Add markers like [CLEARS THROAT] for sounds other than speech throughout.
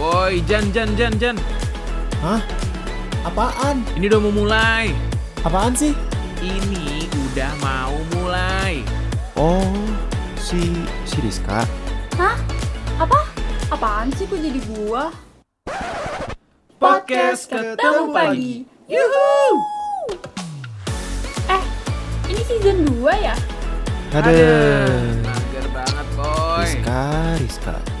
Woi, Jan, Jan, Jan, Jan. Hah? Apaan? Ini udah mau mulai. Apaan sih? Ini udah mau mulai. Oh, si si Rizka. Hah? Apa? Apaan sih kok jadi gua? Podcast ketemu pagi. Yuhu! Eh, ini season 2 ya? Ada. Mager banget, boy. Rizka, Rizka.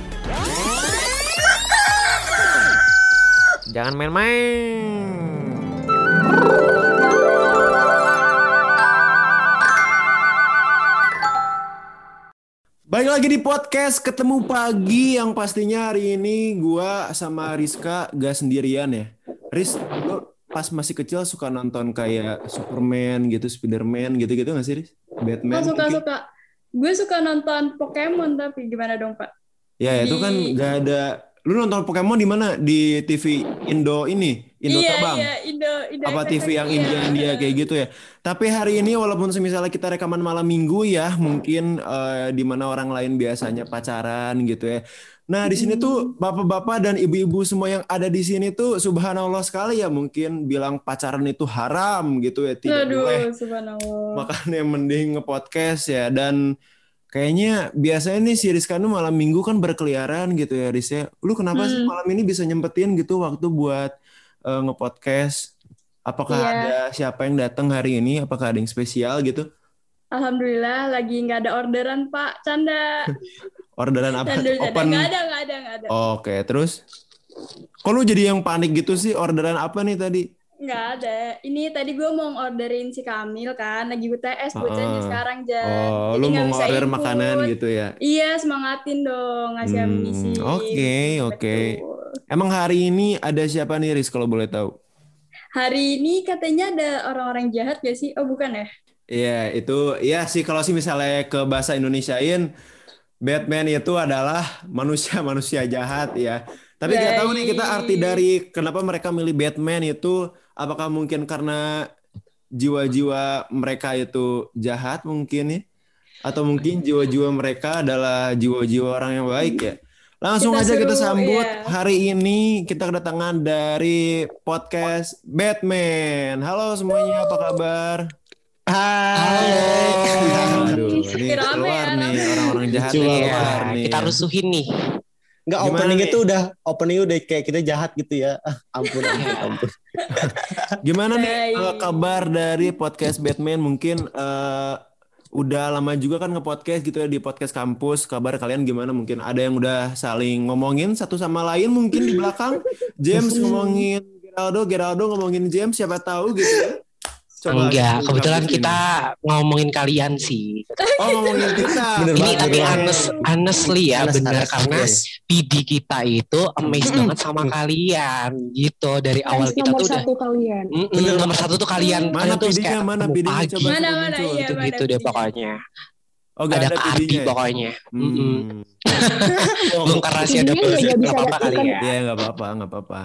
Jangan main-main. Baik lagi di podcast ketemu pagi yang pastinya hari ini gua sama Rizka gak sendirian ya. Riz, lo pas masih kecil suka nonton kayak Superman gitu, Spiderman gitu-gitu gak sih Riz? Batman? Oh, suka mungkin? suka. Gue suka nonton Pokemon tapi gimana dong, Pak? Ya itu kan Di- gak ada. Lu nonton Pokemon di mana? Di TV Indo ini, Indo iya, Terbang. iya, Indo, Indo apa FX, TV yang iya. India India kayak gitu ya. Tapi hari ini walaupun misalnya kita rekaman malam minggu ya, mungkin eh, di mana orang lain biasanya pacaran gitu ya. Nah, di sini tuh bapak-bapak dan ibu-ibu semua yang ada di sini tuh subhanallah sekali ya mungkin bilang pacaran itu haram gitu ya, tidak boleh. Aduh, subhanallah. Makanya mending nge-podcast ya dan kayaknya biasanya nih si Rizka tuh malam minggu kan berkeliaran gitu ya Riz ya. Lu kenapa sih Hmm. malam ini bisa nyempetin gitu waktu buat eh, nge-podcast? Apakah Iya. ada siapa yang datang hari ini? Apakah ada yang spesial gitu? Alhamdulillah lagi nggak ada orderan, Pak. Canda. [LAUGHS] Orderan apa? Canda, canda. Open. Nggak ada, nggak ada, nggak ada. Oke, terus kok lu jadi yang panik gitu sih? Orderan apa nih tadi? Nggak ada. Ini tadi gue mau orderin si Kamil kan, lagi UTS bocahnya Ah. sekarang, Jan. Oh, Jadi lu mau order ikut. makanan gitu ya? Iya, semangatin dong, ngasih Hmm, amunisi. oke, oke. Betul. Emang hari ini ada siapa nih Riz kalau boleh tahu? Hari ini katanya ada orang-orang jahat gak sih? Oh, bukan ya? Iya, itu ya sih kalau sih misalnya ke bahasa Indonesiain Batman itu adalah manusia-manusia jahat ya. Tapi nggak tahu nih kita arti dari kenapa mereka milih Batman itu apakah mungkin karena jiwa-jiwa mereka itu jahat mungkin ya? Atau mungkin jiwa-jiwa mereka adalah jiwa-jiwa orang yang baik ya? Langsung Kita aja kita suruh, sambut iya. hari ini kita kedatangan dari podcast Batman. Halo semuanya, apa kabar? Halo. Aduh, ini ya, keluar nih orang-orang jahat banget. keluar Ya, nih. kita rusuhin nih. Enggak Gimana opening nih? itu udah opening udah kayak kita jahat gitu ya. Ah, ampun ampun [LAUGHS] ampun. Gimana nih eh, kabar dari podcast Batman? Mungkin eh, udah lama juga kan nge-podcast gitu ya di podcast kampus. Kabar kalian gimana? Mungkin ada yang udah saling ngomongin satu sama lain mungkin di belakang. James [LAUGHS] ngomongin Geraldo, Geraldo ngomongin James, siapa tahu gitu ya. Coba Enggak, kebetulan kita ini. ngomongin kalian sih. Oh, ngomongin kita. [LAUGHS] Bener Ini banget, tapi honest, honestly ya Honest, benar honest, karena yes. PD kita itu amazed banget sama kalian gitu dari awal kita nomor tuh udah. Mm-mm, Bener nomor satu tuh kalian Mana kalian tuh PD-nya? kayak Mana PD-nya? Coba Mana, mana, muncul. iya. gitu mana gitu deh pokoknya Oh, gak ada ada Ardi ya? pokoknya. Hmm. [LAUGHS] bisa nggak apa-apa kali dilakukan. ya Iya nggak apa-apa, nggak apa-apa.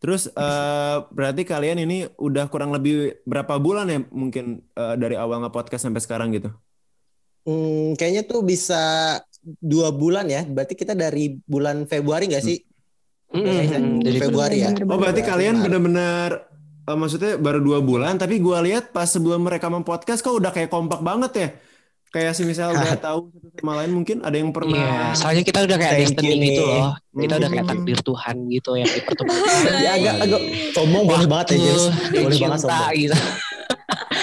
Terus eh, berarti kalian ini udah kurang lebih berapa bulan ya mungkin eh, dari awal nge-podcast sampai sekarang gitu? Hmm, kayaknya tuh bisa dua bulan ya. Berarti kita dari bulan Februari nggak sih? Mm-mm, dari Februari ya. Oh berarti kalian benar. benar-benar eh, maksudnya baru dua bulan, tapi gua lihat pas sebelum mereka podcast kok udah kayak kompak banget ya. Kayak sih misal udah [LAUGHS] tahu satu sama lain mungkin ada yang Iya, pernah. soalnya kita udah kayak destiny you gitu loh. Kita udah kayak Hmm. takdir Tuhan gitu yang dipertemukan. [LAUGHS] Ya agak agak sombong boleh banget ya. Waktu Boleh banget cinta sombong. gitu. [LAUGHS]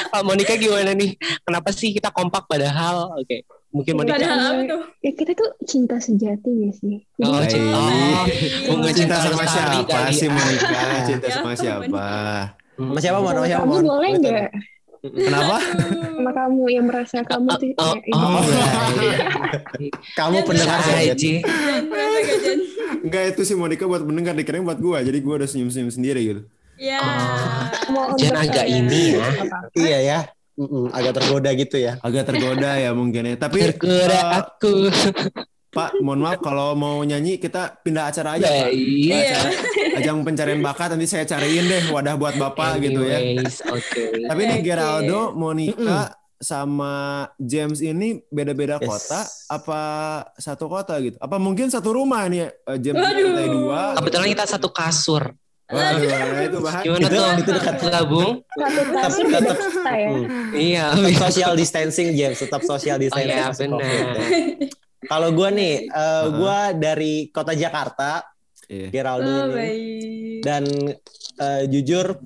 Pak Monica gimana nih? Kenapa sih kita kompak padahal? Oke, mungkin Monica. Padahal apa tuh? Ya kita tuh cinta sejati gak sih? Jadi Oh, Baik. cinta. Oh, bunga Cinta cinta sama siapa kali sih ya. Monica? Cinta Ya sama siapa? Sama siapa Mon? Sama siapa kamu Boleh nggak? Kenapa? Sama kamu yang merasa kamu tuh Oh, kayak ini. oh, Kamu Ya, pendengar bisa ya, Jen? aja. Jan, merasa gak, Jan? Enggak itu sih Monica buat mendengar dikirain buat gua, jadi gua udah senyum-senyum sendiri gitu. Ya. Mau Jan untuk agak kalian. ini ya. Apa? Iya ya. Mm-mm, agak tergoda gitu ya. Agak tergoda ya mungkin ya. Tapi Tergoda eh, aku. Pak, mohon maaf kalau mau nyanyi kita pindah acara aja, Pak. Iya. Acara, ajang pencarian bakat nanti saya cariin deh wadah buat Bapak gitu ya. Anyways, Oke. Tapi ini. Geraldo, Monica, sama James ini beda-beda Yes. kota apa satu kota gitu? Apa mungkin satu rumah nih eh, James lantai dua? Kebetulan kita satu kasur. Waduh, nah itu bahaya. Gimana Itu- tuh? itu dekat. Gabung? Satu kota ya. Hmm. Iya. Tetap social distancing James, tetap social Oh distancing. iya masuk benar. Kalau gue nih, eh, Heeh. gue dari kota Jakarta, Iya. Geraldo Oh, ini. baik. Dan eh, jujur,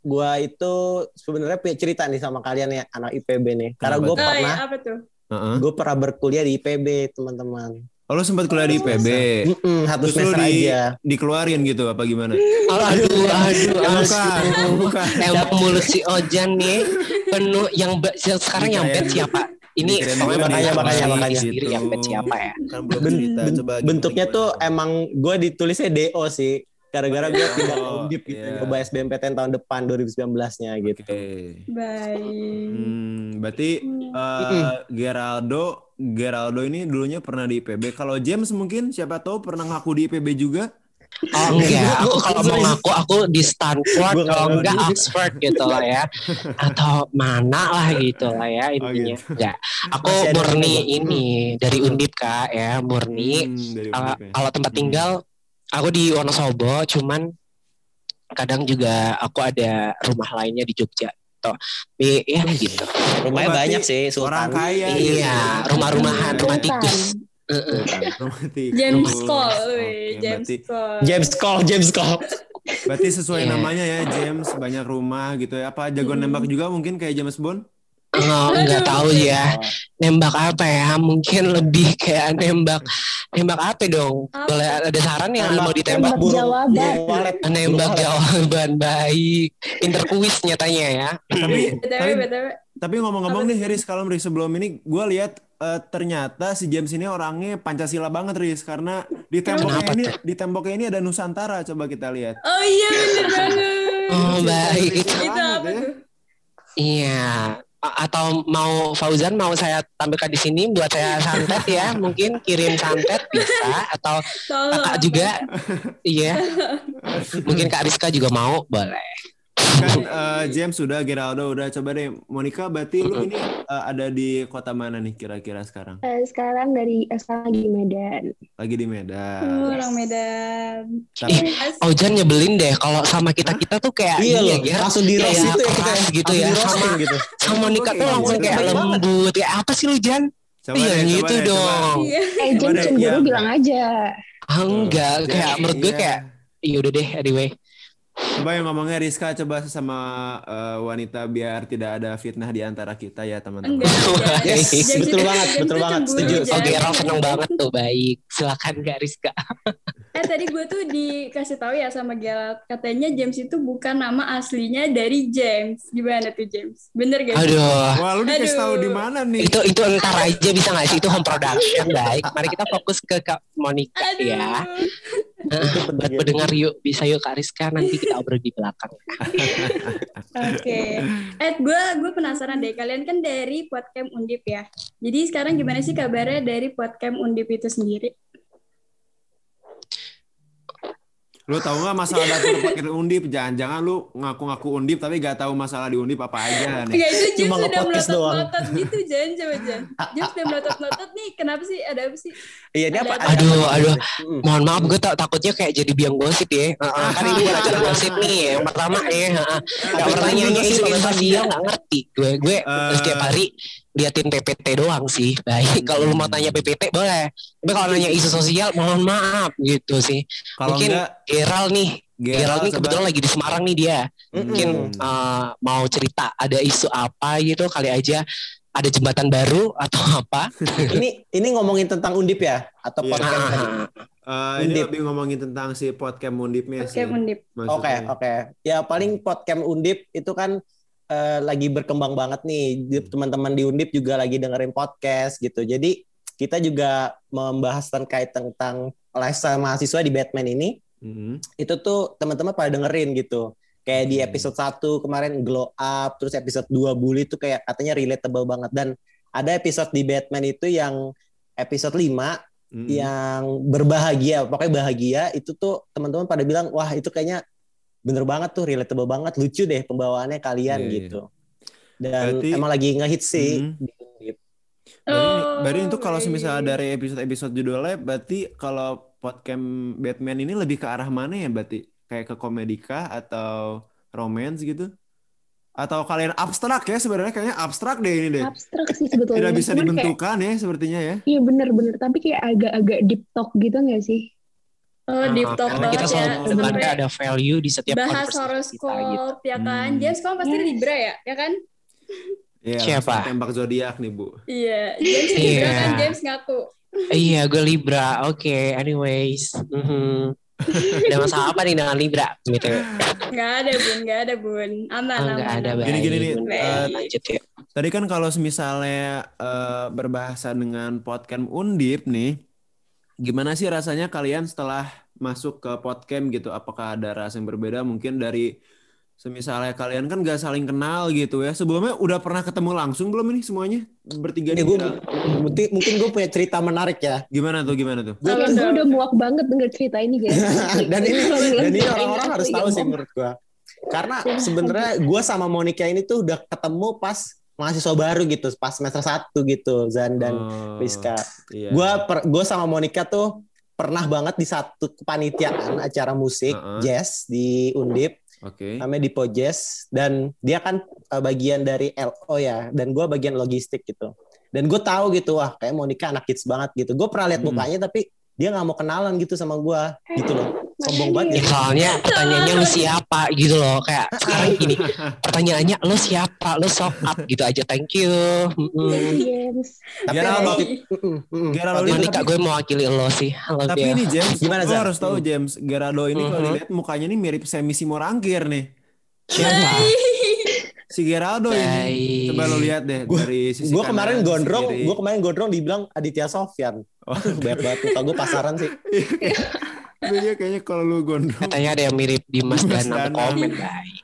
gue itu sebenarnya punya cerita nih sama kalian ya, anak IPB nih. Karena gue? Oh, pernah, iya, apa tuh? Heeh. gue pernah berkuliah di IPB, teman-teman. Oh, lu sempat kuliah di IPB. Mm-mm, satu Terus lu semester di, aja. dikeluarin gitu apa gimana? [LAUGHS] Oh, aduh, aduh, Bukan, aduh. bukan. Emang mulut si Ojan nih penuh yang ba- sekarang yang bed siapa? Ini makanya, makanya, makanya. sendiri yang bed siapa ya? Kan belum Ben- cerita. ben- Coba bentuknya gimana, tuh gimana? emang gue ditulisnya DO sih. Gara-gara gue Oh, pindah ke Undip gitu. iya. Coba SBMPTN tahun depan 2019-nya gitu. Oke. Baik. Hmm, berarti Hmm. eh, Geraldo Geraldo ini dulunya pernah di IPB. Kalau James mungkin siapa tahu pernah ngaku di IPB juga. Oh enggak, [LAUGHS] aku kalau mau ngaku aku di Stanford kalau enggak. Oxford gitu lah ya. Atau mana lah gitu lah ya Oh, intinya. gitu. Enggak. Aku Masih ada murni ini dari Undip Kak ya, murni. Hmm, dari Kalau ya. tempat Hmm. tinggal aku di Wonosobo cuman kadang juga aku ada rumah lainnya di Jogja. Toh, Tapi ya gitu. Rumahnya Oh, berarti banyak sih, Orang Sultan. kaya. Iya, rumah-rumahan, rumah Sultan. tikus. Heeh. Romantis. James Cole, James berarti, Cole. James Cole, James Cole. berarti sesuai Iya. namanya ya James banyak rumah gitu ya. Apa jago Hmm. nembak juga mungkin kayak James Bond? Oh, enggak tahu ya. Nembak apa ya? Mungkin lebih kayak nembak nembak apa dong? Apa? Boleh ada saran yang Nembak- mau ditembak? Tembak jawaban. burung walet. Nembak Burung walet. jawaban baik. Pinter kuis nyatanya ya. Tapi tapi BTW. Tapi ngomong-ngomong nih Riz kalau Riz sebelum ini gue lihat eh, ternyata si James ini orangnya Pancasila banget Riz karena di temboknya Kenapa ini tuh? di temboknya ini ada Nusantara coba kita lihat. Oh iya bener banget. Oh, baik. Itu apa ya. tuh? Iya. A- Atau mau Fauzan mau saya tampilkan di sini buat saya santet ya? [LAUGHS] Mungkin kirim santet bisa atau Tolong. kakak juga iya. [LAUGHS] Mungkin Kak Rizka juga mau boleh. Kan eh, James sudah Geraldo udah coba deh Monica berarti lu ini eh, ada di kota mana nih kira-kira sekarang? Eh, sekarang dari sekarang lagi di Medan. Lagi di Oh, Medan. orang Medan. Tapi Ojan nyebelin deh kalau sama kita kita tuh kayak Iya loh, ya, langsung di roast itu ya kita ya. gitu Langsung ya sama gitu. sama Monica tuh langsung kayak lembut ya apa sih lu Jan? coba Iya deh, gitu coba deh, coba. dong. Iya. Eh, Jen deh, cemburu iya. bilang aja. Ah, enggak kayak menurut gue iya. kayak iya udah deh anyway. Coba yang ngomongnya Rizka coba sesama eh, wanita biar tidak ada fitnah di antara kita ya teman-teman. [LAUGHS] Yes, betul banget, betul banget, setuju. Oke, Ral seneng banget tuh baik. Silakan Kak Rizka. [LAUGHS] Eh tadi gue tuh dikasih tahu ya sama Gerald katanya James itu bukan nama aslinya dari James. Gimana tuh James? Bener gak? sih? Aduh. Wah lu dikasih tahu di mana nih? Itu itu entar aja bisa nggak sih itu home production baik. Mari kita fokus ke Kak Monica Aduh. ya. Buat ya. pendengar yuk bisa yuk Kak Rizka nanti kita obrol di belakang. Oke. Eh gue gue penasaran deh kalian kan dari Podcamp Undip ya. Jadi sekarang gimana sih kabarnya dari Podcamp Undip itu sendiri? Lu tahu nggak masalah dapur paket undip? Jangan-jangan lu ngaku-ngaku undip tapi gak tahu masalah di undip apa aja nih. Enggak itu James Cuma udah nge-podcast doang. melotot-melotot gitu Jan coba Jan. James udah melotot-melotot nih. Kenapa sih? Ada apa sih? Iya, ini apa? Ada- Aduh, apa- aduh. Hmm. Mohon maaf gue tak takutnya kayak jadi biang gosip ya. Heeh, kan ini bukan acara gosip nih. Yang pertama ya, heeh. Gak pernah nyanyi isu sosial gak ngerti. Gue gue Eh. setiap hari liatin PPT doang sih. Baik, [LAUGHS] kalau lu mau tanya PPT boleh. Tapi kalau nanya isu sosial mohon maaf gitu sih. Kalau Mungkin enggak Geral nih, Geral nih kebetulan lagi di Semarang nih dia. Mungkin Hmm. eh, mau cerita ada isu apa gitu kali aja ada jembatan baru [LAUGHS] atau apa. Ini ini ngomongin tentang Undip ya atau Iya. podcast tadi? Eh, ini Undip. lebih ngomongin tentang si podcast undipnya sih. Podcamp Undip. Oke, oke. Ya paling podcast Undip itu kan eh, lagi berkembang banget nih. Di- Teman-teman di Undip juga lagi dengerin podcast gitu. Jadi kita juga membahas terkait tentang lifestyle mahasiswa di Batman ini. Mhm. Itu tuh teman-teman pada dengerin gitu. Kayak di Hmm. episode 1 kemarin glow up, terus episode 2 bully itu kayak katanya relatable banget dan ada episode di Batman itu yang episode 5 Mhm. yang berbahagia, pokoknya bahagia itu tuh teman-teman pada bilang wah itu kayaknya bener banget tuh relatable banget, lucu deh pembawaannya kalian Iya, iya. gitu. dan Berarti- emang lagi ngehit sih Hmm. di Undip. Berarti, Oh, berarti untuk kalau baik. misalnya dari episode-episode judulnya, berarti kalau podcast Batman ini lebih ke arah mana ya? Berarti kayak ke komedika atau romance gitu? Atau kalian abstrak ya? Sebenarnya kayaknya abstrak deh ini deh. Abstrak sih sebetulnya. Tidak bisa Cuman kayak- dibentukan ya sepertinya ya. Iya bener-bener, tapi kayak agak-agak deep talk gitu nggak sih? Oh, deep talk Karena kita selalu ya. Sampai ada value di setiap bahas horoskop gitu. ya kan. Hmm. James kamu pasti Yes. Libra ya, ya kan? Iya, Siapa? tembak zodiak nih, Bu. Iya, James Libra Iya. kan James ngaku. Iya, gue Libra. Oke, anyways. Mhm. Ada masalah apa nih dengan Libra? Gitu. Nggak ada bun, nggak ada bun. Aman, Oh, aman. nggak ada aman. Gini, gini, nih, eh, lanjut ya. Tadi kan kalau misalnya eh, berbahasa dengan podcast Undip nih, gimana sih rasanya kalian setelah masuk ke podcast gitu? Apakah ada rasa yang berbeda mungkin dari semisalnya kalian kan gak saling kenal gitu ya? Sebelumnya udah pernah ketemu langsung belum ini semuanya bertiga Ini nih? gue mungkin, mungkin gue punya cerita menarik ya. Gimana tuh? Gimana tuh? Gue tuh? udah muak banget denger cerita ini guys. [LAUGHS] dan ini dan ini orang-orang harus tahu sih menurut gue. Karena sebenarnya gue sama Monica ini tuh udah ketemu pas mahasiswa baru gitu, pas semester 1 gitu, Zan dan Oh, Rizka. iya. Gue gue sama Monica tuh pernah banget di satu kepanitiaan acara musik Heeh. jazz di Undip Oke. namanya Dipo Jazz dan dia kan uh, bagian dari LO ya dan gue bagian logistik gitu dan gue tahu gitu wah kayak Monica anak hits banget gitu gue pernah lihat Hmm. mukanya tapi dia nggak mau kenalan gitu sama gue gitu loh sombong banget Ya, ya soalnya pertanyaannya lu siapa gitu loh. Kayak [LAUGHS] sekarang gini, pertanyaannya lu siapa? Lu sok up gitu aja. Thank you. Mm-mm. James. tapi Gerald, waktu Mm-mm, mm-mm. Gerald Waktu itu- Monica gue mewakili lo sih. Tapi ini James, Gimana, Zan? harus tahu Hmm. James, Gerardo ini kalau Mhm. dilihat mukanya nih mirip Semi Simorangkir nih. Siapa? Si Geraldo ini. Coba lo lihat deh Gua- dari sisi gue kemarin gondrong gue kemarin gondrong dibilang Aditya Sofyan Oh. Banyak banget muka gue pasaran sih Iya kayaknya kalau lu gondrong. Katanya ada yang mirip Dimas Dimas Danang Danang. komen baik.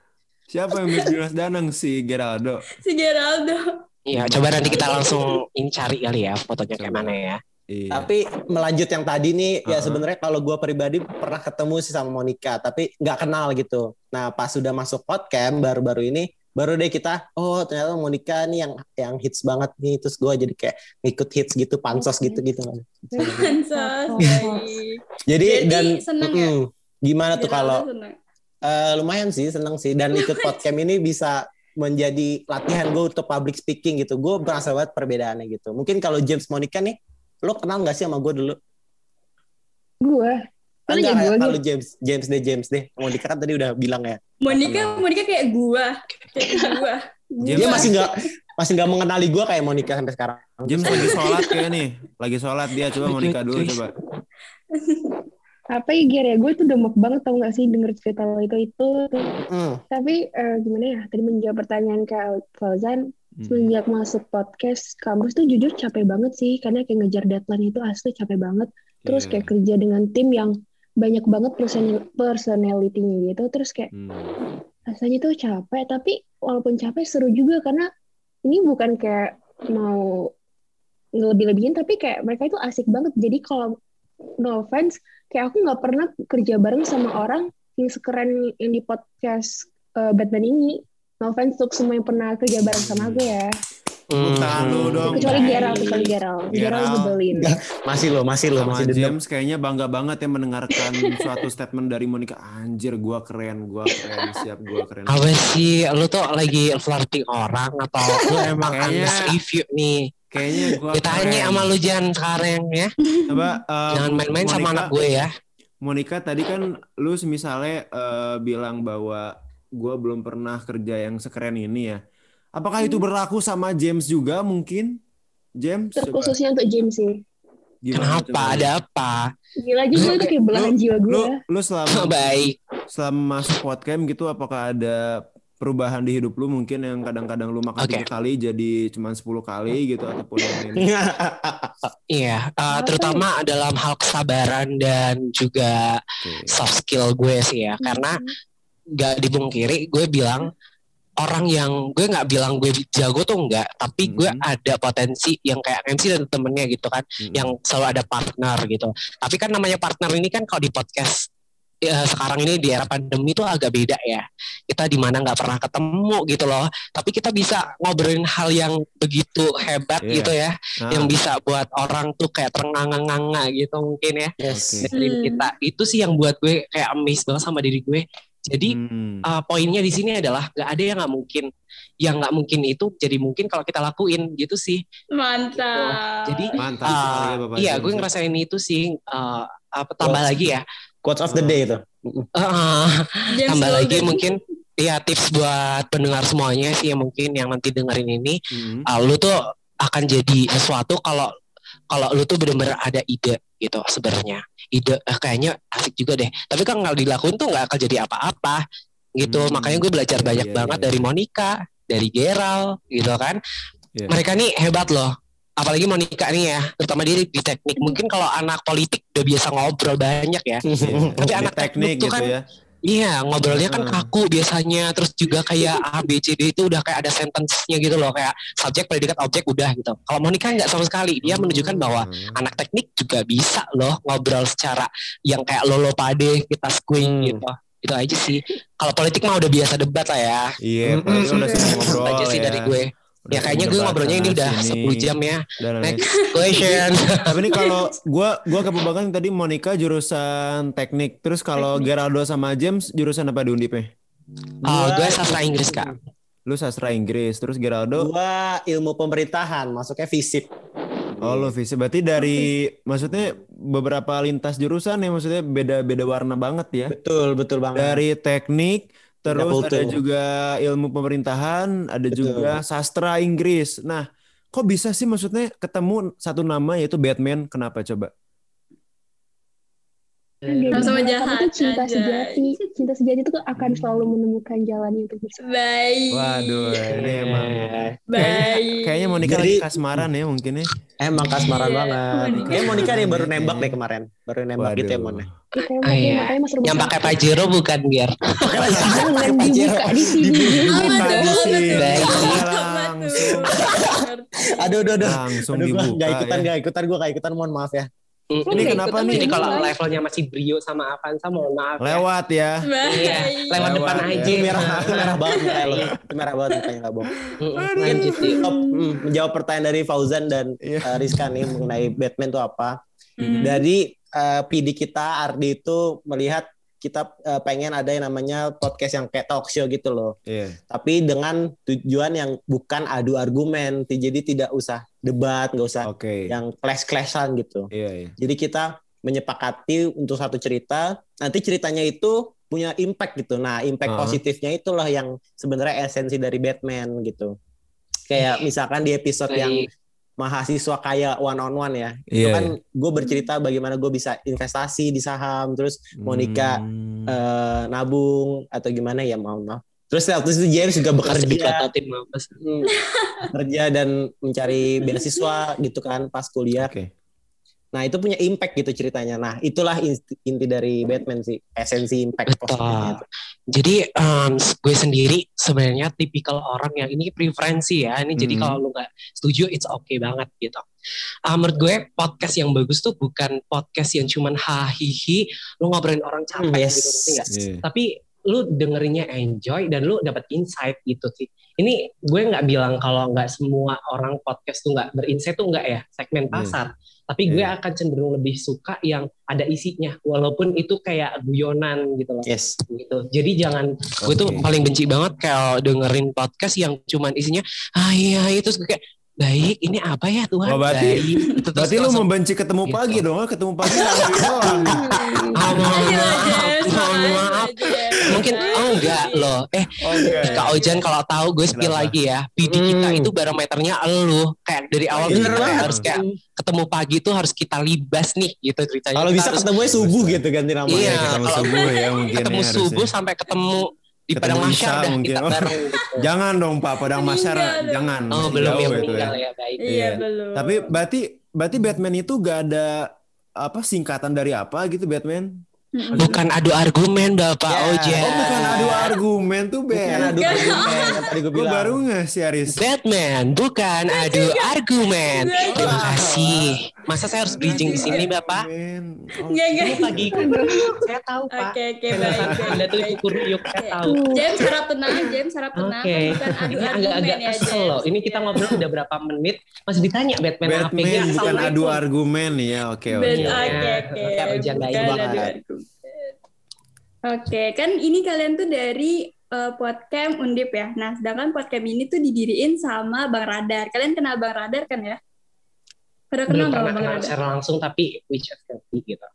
Siapa yang mirip Dimas Danang si Geraldo? si Geraldo. Iya, coba nanti kita langsung ini cari kali ya fotonya kayak mana ya. Iya. Tapi melanjut yang tadi nih, ya Uh-uh. sebenarnya kalau gue pribadi pernah ketemu sih sama Monica, tapi nggak kenal gitu. Nah pas sudah masuk podcast baru-baru ini, baru deh kita, oh ternyata Monica nih yang yang hits banget nih. Terus gue jadi kayak ngikut hits gitu, pansos gitu gitu. Pansos. Jadi, Jadi dan seneng ya? mm-mm. gimana tuh Geraldo kalau eh, lumayan sih seneng sih dan ikut podcast ini bisa menjadi latihan gue untuk public speaking gitu. Gue merasa banget perbedaannya gitu. Mungkin kalau James Monica nih, lo kenal nggak sih sama gue dulu? Gue. Kan Enggak kayak gue kalau James James deh James deh. Monica kan tadi udah bilang ya. Monica, Monica kayak gua, kayak gua. James- Dia masih nggak masih nggak mengenali gue kayak Monica sampai sekarang. James lagi sholat kayak nih. Lagi sholat dia coba Monica dulu coba. apa ya Ger ya gue tuh udah muak banget tau gak sih denger cerita lo itu itu tuh. Hmm. tapi eh, gimana ya tadi menjawab pertanyaan Kak Fauzan Hmm. semenjak masuk podcast kampus tuh jujur capek banget sih karena kayak ngejar deadline itu asli capek banget terus Iya. kayak kerja dengan tim yang banyak banget personal personality-nya gitu. Terus kayak Hmm. rasanya tuh capek tapi walaupun capek seru juga karena ini bukan kayak mau ngelebih-lebihin tapi kayak mereka itu asik banget. Jadi kalau no offense kayak aku nggak pernah kerja bareng sama orang yang sekeren yang di podcast uh, Batman ini. No offense untuk semua yang pernah kerja bareng sama aku ya Tepuk tangan lu dong. kecuali. Gerald kecuali Gerald Gerald nyebelin Masih lo, masih lo, masih dendam. James kayaknya bangga banget ya mendengarkan [LAUGHS] suatu statement dari Monica. Anjir, gua keren, gua keren, siap gua keren. Apa sih? Lu tuh lagi flirting orang atau lu [LAUGHS] emang Kayaknya- review nih? Kayaknya gua Ditanya keren. sama lu Jan sekarang ya. Coba eh, Jangan main-main sama anak gue ya. Monica tadi kan lu misalnya eh, bilang bahwa gua belum pernah kerja yang sekeren ini ya. Apakah itu berlaku sama James juga mungkin? James, coba terkhususnya untuk James sih gimana Kenapa? coba? Ada apa? gila juga itu kayak belahan jiwa gue Lu, lu selama [LAUGHS] Baik. selama masuk podcast gitu apakah ada perubahan di hidup lu mungkin yang kadang-kadang lu makan tiga kali jadi cuma 10 kali gitu ataupun yang lain. [LAUGHS] Iya, uh, terutama dalam hal kesabaran dan juga Oke. soft skill gue sih ya. Karena gak dibungkiri, gue bilang orang yang gue nggak bilang gue jago tuh enggak, tapi gue Mhm. ada potensi yang kayak MC dan temennya gitu kan, Mm-mm. yang selalu ada partner gitu. Tapi kan namanya partner ini kan kalau di podcast ya, sekarang ini di era pandemi itu agak beda ya. Kita di mana nggak pernah ketemu gitu loh. Tapi kita bisa ngobrolin hal yang begitu hebat Iya. gitu ya, Nah, yang bisa buat orang tuh kayak terengah-engah gitu mungkin ya Yes. Hmm. kita. Itu sih yang buat gue kayak amazed banget sama diri gue. Jadi hmm. uh, poinnya di sini adalah nggak ada yang nggak mungkin. Yang nggak mungkin itu jadi mungkin kalau kita lakuin gitu sih. Mantap. Jadi Mantap uh, ya Bapak iya, gue ngerasain itu sih. uh, apa tambah Quotes. lagi ya. Quotes of the day itu. Uh, tambah lagi Golden. mungkin ya tips buat pendengar semuanya sih yang mungkin yang nanti dengerin ini Hmm. uh, lu tuh akan jadi sesuatu kalau kalau lu tuh benar-benar ada ide gitu sebenarnya ide eh, kayaknya asik juga deh tapi kan nggak dilakuin tuh nggak akan jadi apa-apa gitu Hmm. makanya gue belajar Iya, banyak iya, banget iya. dari Monica dari Geral gitu kan Iya. mereka nih hebat loh apalagi Monica nih ya terutama dia di teknik mungkin kalau anak politik udah biasa ngobrol banyak ya Iya. Tapi anak teknik teknik tuh gitu kan ya. Iya, ngobrolnya kan kaku biasanya, terus juga kayak A, B, C, D itu udah kayak ada sentence-nya gitu loh, kayak subjek, predikat, objek udah gitu. Kalau Monica nggak sama sekali, dia menunjukkan bahwa Hmm. anak teknik juga bisa loh ngobrol secara yang kayak lolo pade, kita squing Hmm. gitu. Itu aja sih. Kalau politik mah udah biasa debat lah ya. Iya, Pak, itu udah sering ngobrol aja sih ya. dari gue. Udah ya kayaknya gue ngobrolnya ini udah sini, 10 jam ya. dan. Next question. [LAUGHS] Tapi ini kalau [LAUGHS] gua gua kebetulan tadi Monica jurusan teknik. Terus kalau Geraldo sama James jurusan apa di Undipnya? Oh, gue sastra Inggris kak. Lu sastra Inggris, terus Geraldo Gua ilmu pemerintahan, masuknya FISIP. oh lu visi. Berarti dari maksudnya beberapa lintas jurusan ya maksudnya beda-beda warna banget ya. Betul, betul banget. Dari teknik terus ada juga ilmu pemerintahan, ada Betul. juga sastra Inggris. Nah, kok bisa sih maksudnya ketemu satu nama yaitu Batman? Kenapa coba? Sama-sama jahat tuh cinta aja. sejati. Cinta sejati itu akan selalu menemukan jalannya untuk bersama. Baik. Waduh, ini emang Eh, Baik. kayaknya Monica Jadi- lagi kasmaran ya mungkin ya. Emang kasmaran Iya, banget. Monica. Kayak Monica nih baru Iya. nembak deh kemarin. Baru nembak gitu ya, Mon. Ya, iya. Rubus Yang pakai Pajero bukan biar. jangan dibuka di sini. Dibuka di? Langsung. Aduh, aduh, aduh. Langsung Aduh, gua dibuka gak ikutan, ya. gak ikutan, gue gak ikutan, mohon maaf ya. Mm, Ini kenapa nih? Jadi kalau levelnya masih Brio sama Avanza mohon maaf ya. Lewat ya. Iya, lewat depan Lewat, aja. Itu merah, itu merah banget mukanya lo. Itu merah banget mukanya, gak bohong. Mungkin top, hmm, menjawab pertanyaan dari Fauzan dan Iya. eh, Rizka nih mengenai Batman itu apa. Dari eh, PD kita, Ardi itu melihat kita eh, pengen ada yang namanya podcast yang kayak talk show gitu loh. Iya. Tapi dengan tujuan yang bukan adu argumen. Jadi tidak usah debat, nggak usah Oke. yang clash-clashan gitu. Iya, iya. Jadi kita menyepakati untuk satu cerita, nanti ceritanya itu punya impact gitu. Nah, impact Ah. positifnya itulah yang sebenarnya esensi dari Batman gitu. Kayak misalkan di episode yang mahasiswa kaya one on one ya, itu Iya, kan gue bercerita bagaimana gue bisa investasi di saham, terus Monica Hmm. eh, nabung atau gimana ya mohon maaf. Terus waktu itu James juga bekerja, dikototin mampus. hmm, kerja dan mencari beasiswa gitu kan pas kuliah. Oke. Nah itu punya impact gitu ceritanya. Nah itulah inti, inti dari Batman sih, esensi impact Betul. positifnya itu. Jadi em, gue sendiri sebenarnya tipikal orang yang ini preferensi ya. Ini jadi Hmm. kalau lu nggak setuju, it's okay banget gitu. Ah, menurut gue podcast yang bagus tuh bukan podcast yang cuman hahihi, lu ngobrolin orang capek Hmm, yes. gitu, ngerti nggak? Iya. Tapi lu dengerinnya enjoy dan lu dapat insight gitu sih. Ini gue nggak bilang kalau nggak semua orang podcast tuh nggak berinsight tuh nggak ya segmen Iya. pasar. Tapi gue Iya. akan cenderung lebih suka yang ada isinya, walaupun itu kayak guyonan gitu loh Yes. gitu. Jadi jangan gue tuh paling benci banget kalau dengerin podcast yang cuman isinya ah iya itu gue kayak baik ini apa ya Tuhan Oh, berarti- baik Itu terus Berarti lu membenci ketemu Gitu. pagi dong, ah, ketemu pagi langsung doang. [LAUGHS] ah, mohon Ayo, maaf mohon maaf mungkin oh enggak loh eh Oke. Kak Ojan kalau tahu gue spill Kenapa? lagi ya PD kita Hmm. itu barometernya elu kayak dari awal Bener kita banget. harus kayak ketemu pagi tuh harus kita libas nih gitu ceritanya Kalau Kita bisa harus ketemunya subuh gitu ganti namanya. Iya, ketemu kalau- subuh ya mungkin ketemu ya subuh sampai ketemu di Ketemu padang masyar dah mungkin. kita bareng gitu. [LAUGHS] Jangan dong Pak, Padang Masyar jangan. Oh belum itu meninggal ya baik. Iya, Iya. belum. Tapi berarti berarti Batman itu gak ada apa singkatan dari apa gitu Batman? Bukan adu argumen Bapak Ya. Ojen. Oh bukan adu argumen tuh Bukan Ben. adu argumen yang tadi gue baru nggak sih Aris? Batman bukan adu argumen. Terima kasih. Masa saya harus bridging di sini, Bapak? Enggak, enggak. Kamu lagi saya tahu, Pak. Oke, oke, baik. Anda tuh cukur yuk, saya tahu. James harap tenang, James harap tenang. Oke, Bukan adu ini argumen agak-agak ya, kesel James. loh. Ini kita Iya. ngobrol udah berapa menit, masih ditanya Batman, apa Batman bukan adu argumen ya. Oke, oke. Iya. Oke, oke. Bukan adu argumen. Oke, kan ini kalian tuh dari eh, podcast Undip ya. Nah, sedangkan podcast ini tuh didiriin sama Bang Radar. Kalian kenal Bang Radar kan ya? Pada kenal Belum nggak pernah Bang kenal Radar? secara langsung, tapi WeChat kopi gitu.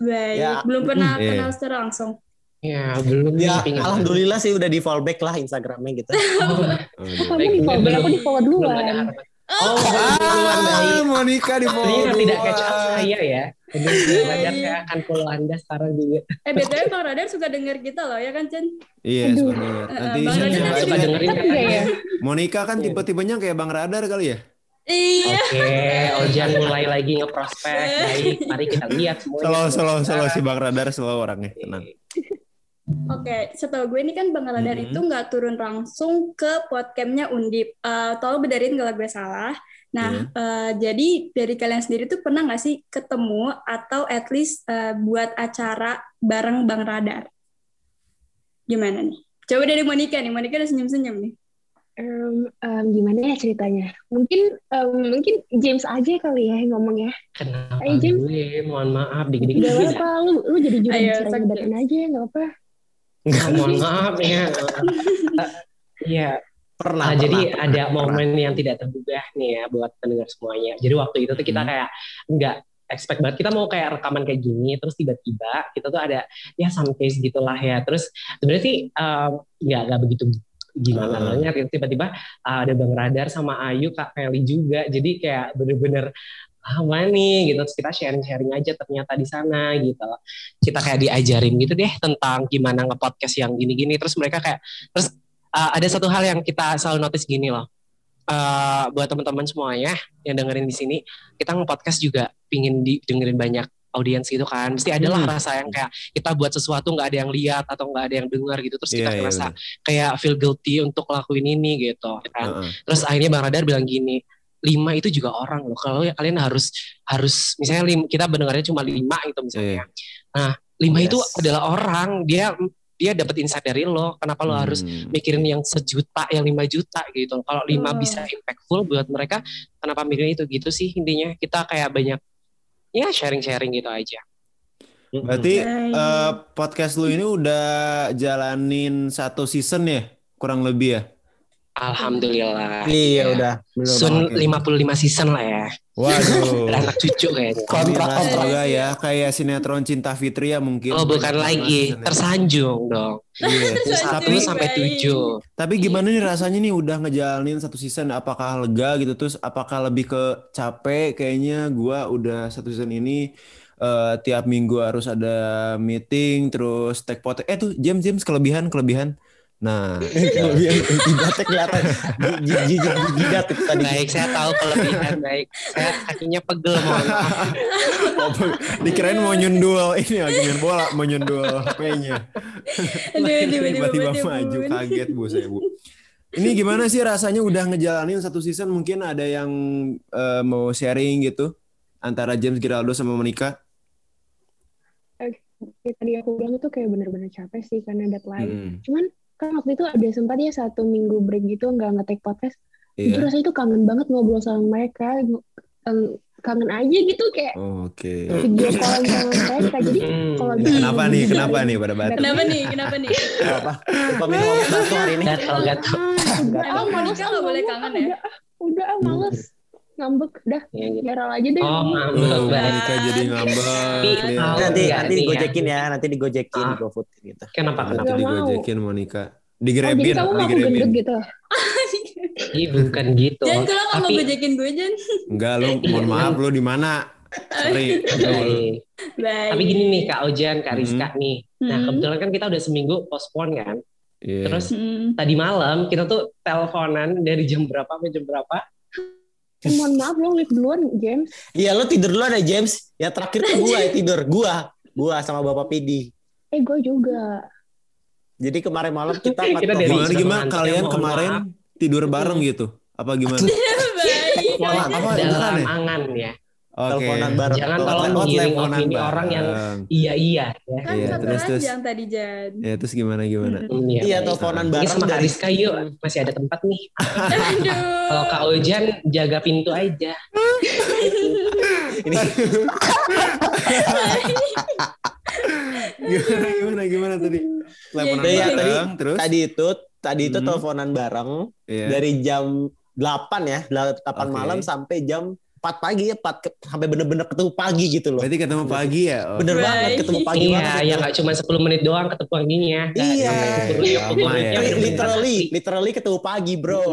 Baik, Ya. belum pernah Iya. kenal secara langsung. Ya, belum Ya, alhamdulillah sih udah di fallback lah Instagramnya gitu. [LAUGHS] Oh. Kamu di follow, aku di follow duluan. Oh, dari Ah, Monica di follow Sebenarnya tidak catch up saya ya. Jadi [LAUGHS] Iya, saya akan follow Anda sekarang juga. Eh, BTW Bang Radar suka denger kita loh, ya kan, Chen? Iya, suka denger. Nanti Eh, Bang saya Radar suka dengerin Kan enggak ya? Monica kan tipe-tipenya kayak Bang Radar kali ya? Iya. Oke, Ojan mulai lagi ngeprospek. Baik, mari kita lihat semuanya. Selalu, selalu, selalu si Bang Radar selalu orangnya. Tenang. Oke, setahu gue ini kan Bang Radar Mhm. itu nggak turun langsung ke podcastnya Undip. Eh tolong benerin kalau gue salah. Nah, Iya. eh, jadi dari kalian sendiri tuh pernah nggak sih ketemu atau at least eh, buat acara bareng Bang Radar? Gimana nih? Coba dari Monica nih, Monica udah senyum-senyum nih. Em, em, gimana ya ceritanya? Mungkin em, mungkin James aja kali ya yang ngomong ya. Kenapa Ayo, Jim. gue? Mohon maaf, dikit-dikit. Gak apa-apa, lu, lu jadi juru Ayo, bicara James. aja, gak apa. Oh, mohon maaf ya. [LAUGHS] Iya, Pernah, Nah, pernah, jadi pernah, ada pernah. momen yang tidak terduga nih ya buat pendengar semuanya. Jadi waktu itu tuh kita Hmm. kayak nggak expect banget kita mau kayak rekaman kayak gini, terus tiba-tiba kita tuh ada ya some case gitulah ya. Terus sebenarnya sih um, nggak nggak begitu gimana Hmm. banget. Tiba-tiba uh, ada Bang Radar sama Ayu, Kak Feli juga. Jadi kayak bener-bener apa nih gitu terus kita sharing-sharing aja ternyata di sana gitu kita kayak diajarin gitu deh tentang gimana nge-podcast yang gini-gini terus mereka kayak terus uh, ada satu hal yang kita selalu notice gini loh Uh, buat teman-teman semuanya yang dengerin di sini kita nge-podcast juga pingin didengerin banyak audiens gitu kan mesti adalah Hmm. rasa yang kayak kita buat sesuatu nggak ada yang lihat atau nggak ada yang dengar gitu terus kita Iya, iya, ngerasa benar. kayak feel guilty untuk lakuin ini gitu kan Heeh. terus akhirnya bang Radar bilang gini lima itu juga orang loh kalau kalian harus harus misalnya lim- kita mendengarnya cuma lima itu misalnya nah lima itu Yes. adalah orang dia dia dapat insight dari lo kenapa lo harus Hmm. mikirin yang sejuta yang lima juta gitu kalau lima Hmm. bisa impactful buat mereka kenapa mikirin itu gitu sih intinya kita kayak banyak ya sharing-sharing gitu aja Berarti eh, podcast lu ini udah jalanin satu season ya? Kurang lebih ya? alhamdulillah Iya udah. Bener Sun banget. 55 season lah ya Waduh. [LAUGHS] beranak cucu kayaknya Kontrak, Amin lah, kontrak. Semoga ya. Kayak sinetron Cinta Fitri ya mungkin. oh bukan lagi. tersanjung dong. Iya. [LAUGHS] satu sampai baik. tujuh. Tapi gimana nih rasanya nih udah ngejalanin satu season? Apakah lega gitu? Terus apakah lebih ke capek? Kayaknya gua udah satu season ini eh, tiap minggu harus ada meeting terus take podcast eh tuh James James kelebihan kelebihan nah Kelebihan jidatnya kelihatan. Ji- ji- ji- Jidat itu tadi. baik saya tahu kelebihan baik. Saya kakinya pegel. Oh, dikirain mau nyundul. Ini lagi main bola mau nyundul HP-nya. Tiba-tiba maju kaget bu saya bu. Ini gimana sih rasanya udah ngejalanin satu season? Mungkin ada yang eh, mau sharing gitu antara James Giraldo sama Monica? Kayak tadi aku bilang itu kayak bener-bener capek sih karena deadline. Hmm, Cuman kan waktu itu ada sempat ya satu minggu break gitu nggak nge-take podcast. Itu iya rasanya tuh kangen banget ngobrol sama mereka. Kangen aja gitu kayak oke video callan sama mereka. Jadi Hmm. kalau kenapa nih kenapa nih pada batu Kenapa nih? Kenapa nih? Apa? Lupa minum obat batu hari ini. gatal gatal Emang Monica nggak boleh kangen ya? Udah, ah, udah ah, males. Ngambek, dah. Ya, gitu. Viral aja deh. oh ngambek Oh, jadi ngambek Nanti nanti ya? digojekin ya, nanti digojekin Ah. di GoFood gitu. kenapa nanti kenapa mau. digojekin Monica Oh, jadi kamu mau gitu? Ih, bukan gitu Jan, kalau kamu tapi gojekin gue, Jan. enggak lu mohon maaf lu di mana sorry Baik. Baik. Tapi gini nih Kak Ojan, Kak Rizka nih. Nah Hmm. kebetulan kan kita udah seminggu postpone kan. Iya. Terus Hmm. tadi malam kita tuh teleponan dari jam berapa sampai jam berapa? Eh, mohon maaf lo live duluan, James. Iya lo tidur dulu ada James. Yang terakhir tuh gua yang tidur. Gua. Gua sama Bapak Pidi. Eh, gue juga. Jadi kemarin malam kita Kita dari- gimana gimana kalian kemarin tidur bareng gitu apa gimana. [LAUGHS] Apa, Dalam ya? angan ya. Oke. Teleponan bareng. Jangan tolong teleponan opini orang yang bareng. iya iya ya. Kan Iya, terus, terus. ranjang tadi Jan. Ya terus gimana gimana? Hmm, Iya, baik. teleponan Ini bareng sama Kak dari Rizka yuk, masih ada tempat nih. Aduh. Kalau Kak Ojan jaga pintu aja. ini gimana gimana gimana tadi? Teleponan Iya, tadi- bareng terus? tadi itu tadi itu Hmm. teleponan bareng Iya. dari jam 8 ya, 8 Oke. malam sampai jam 4 pagi ya, 4 ke- sampai bener-bener ketemu pagi gitu loh. Berarti ketemu pagi ya? Oh. Bener Baik. banget ketemu pagi Iya, banget. ya itu. nggak cuma 10 menit doang ketemu paginya. Iya. Ya. Li- literally, literally ketemu pagi, Bro.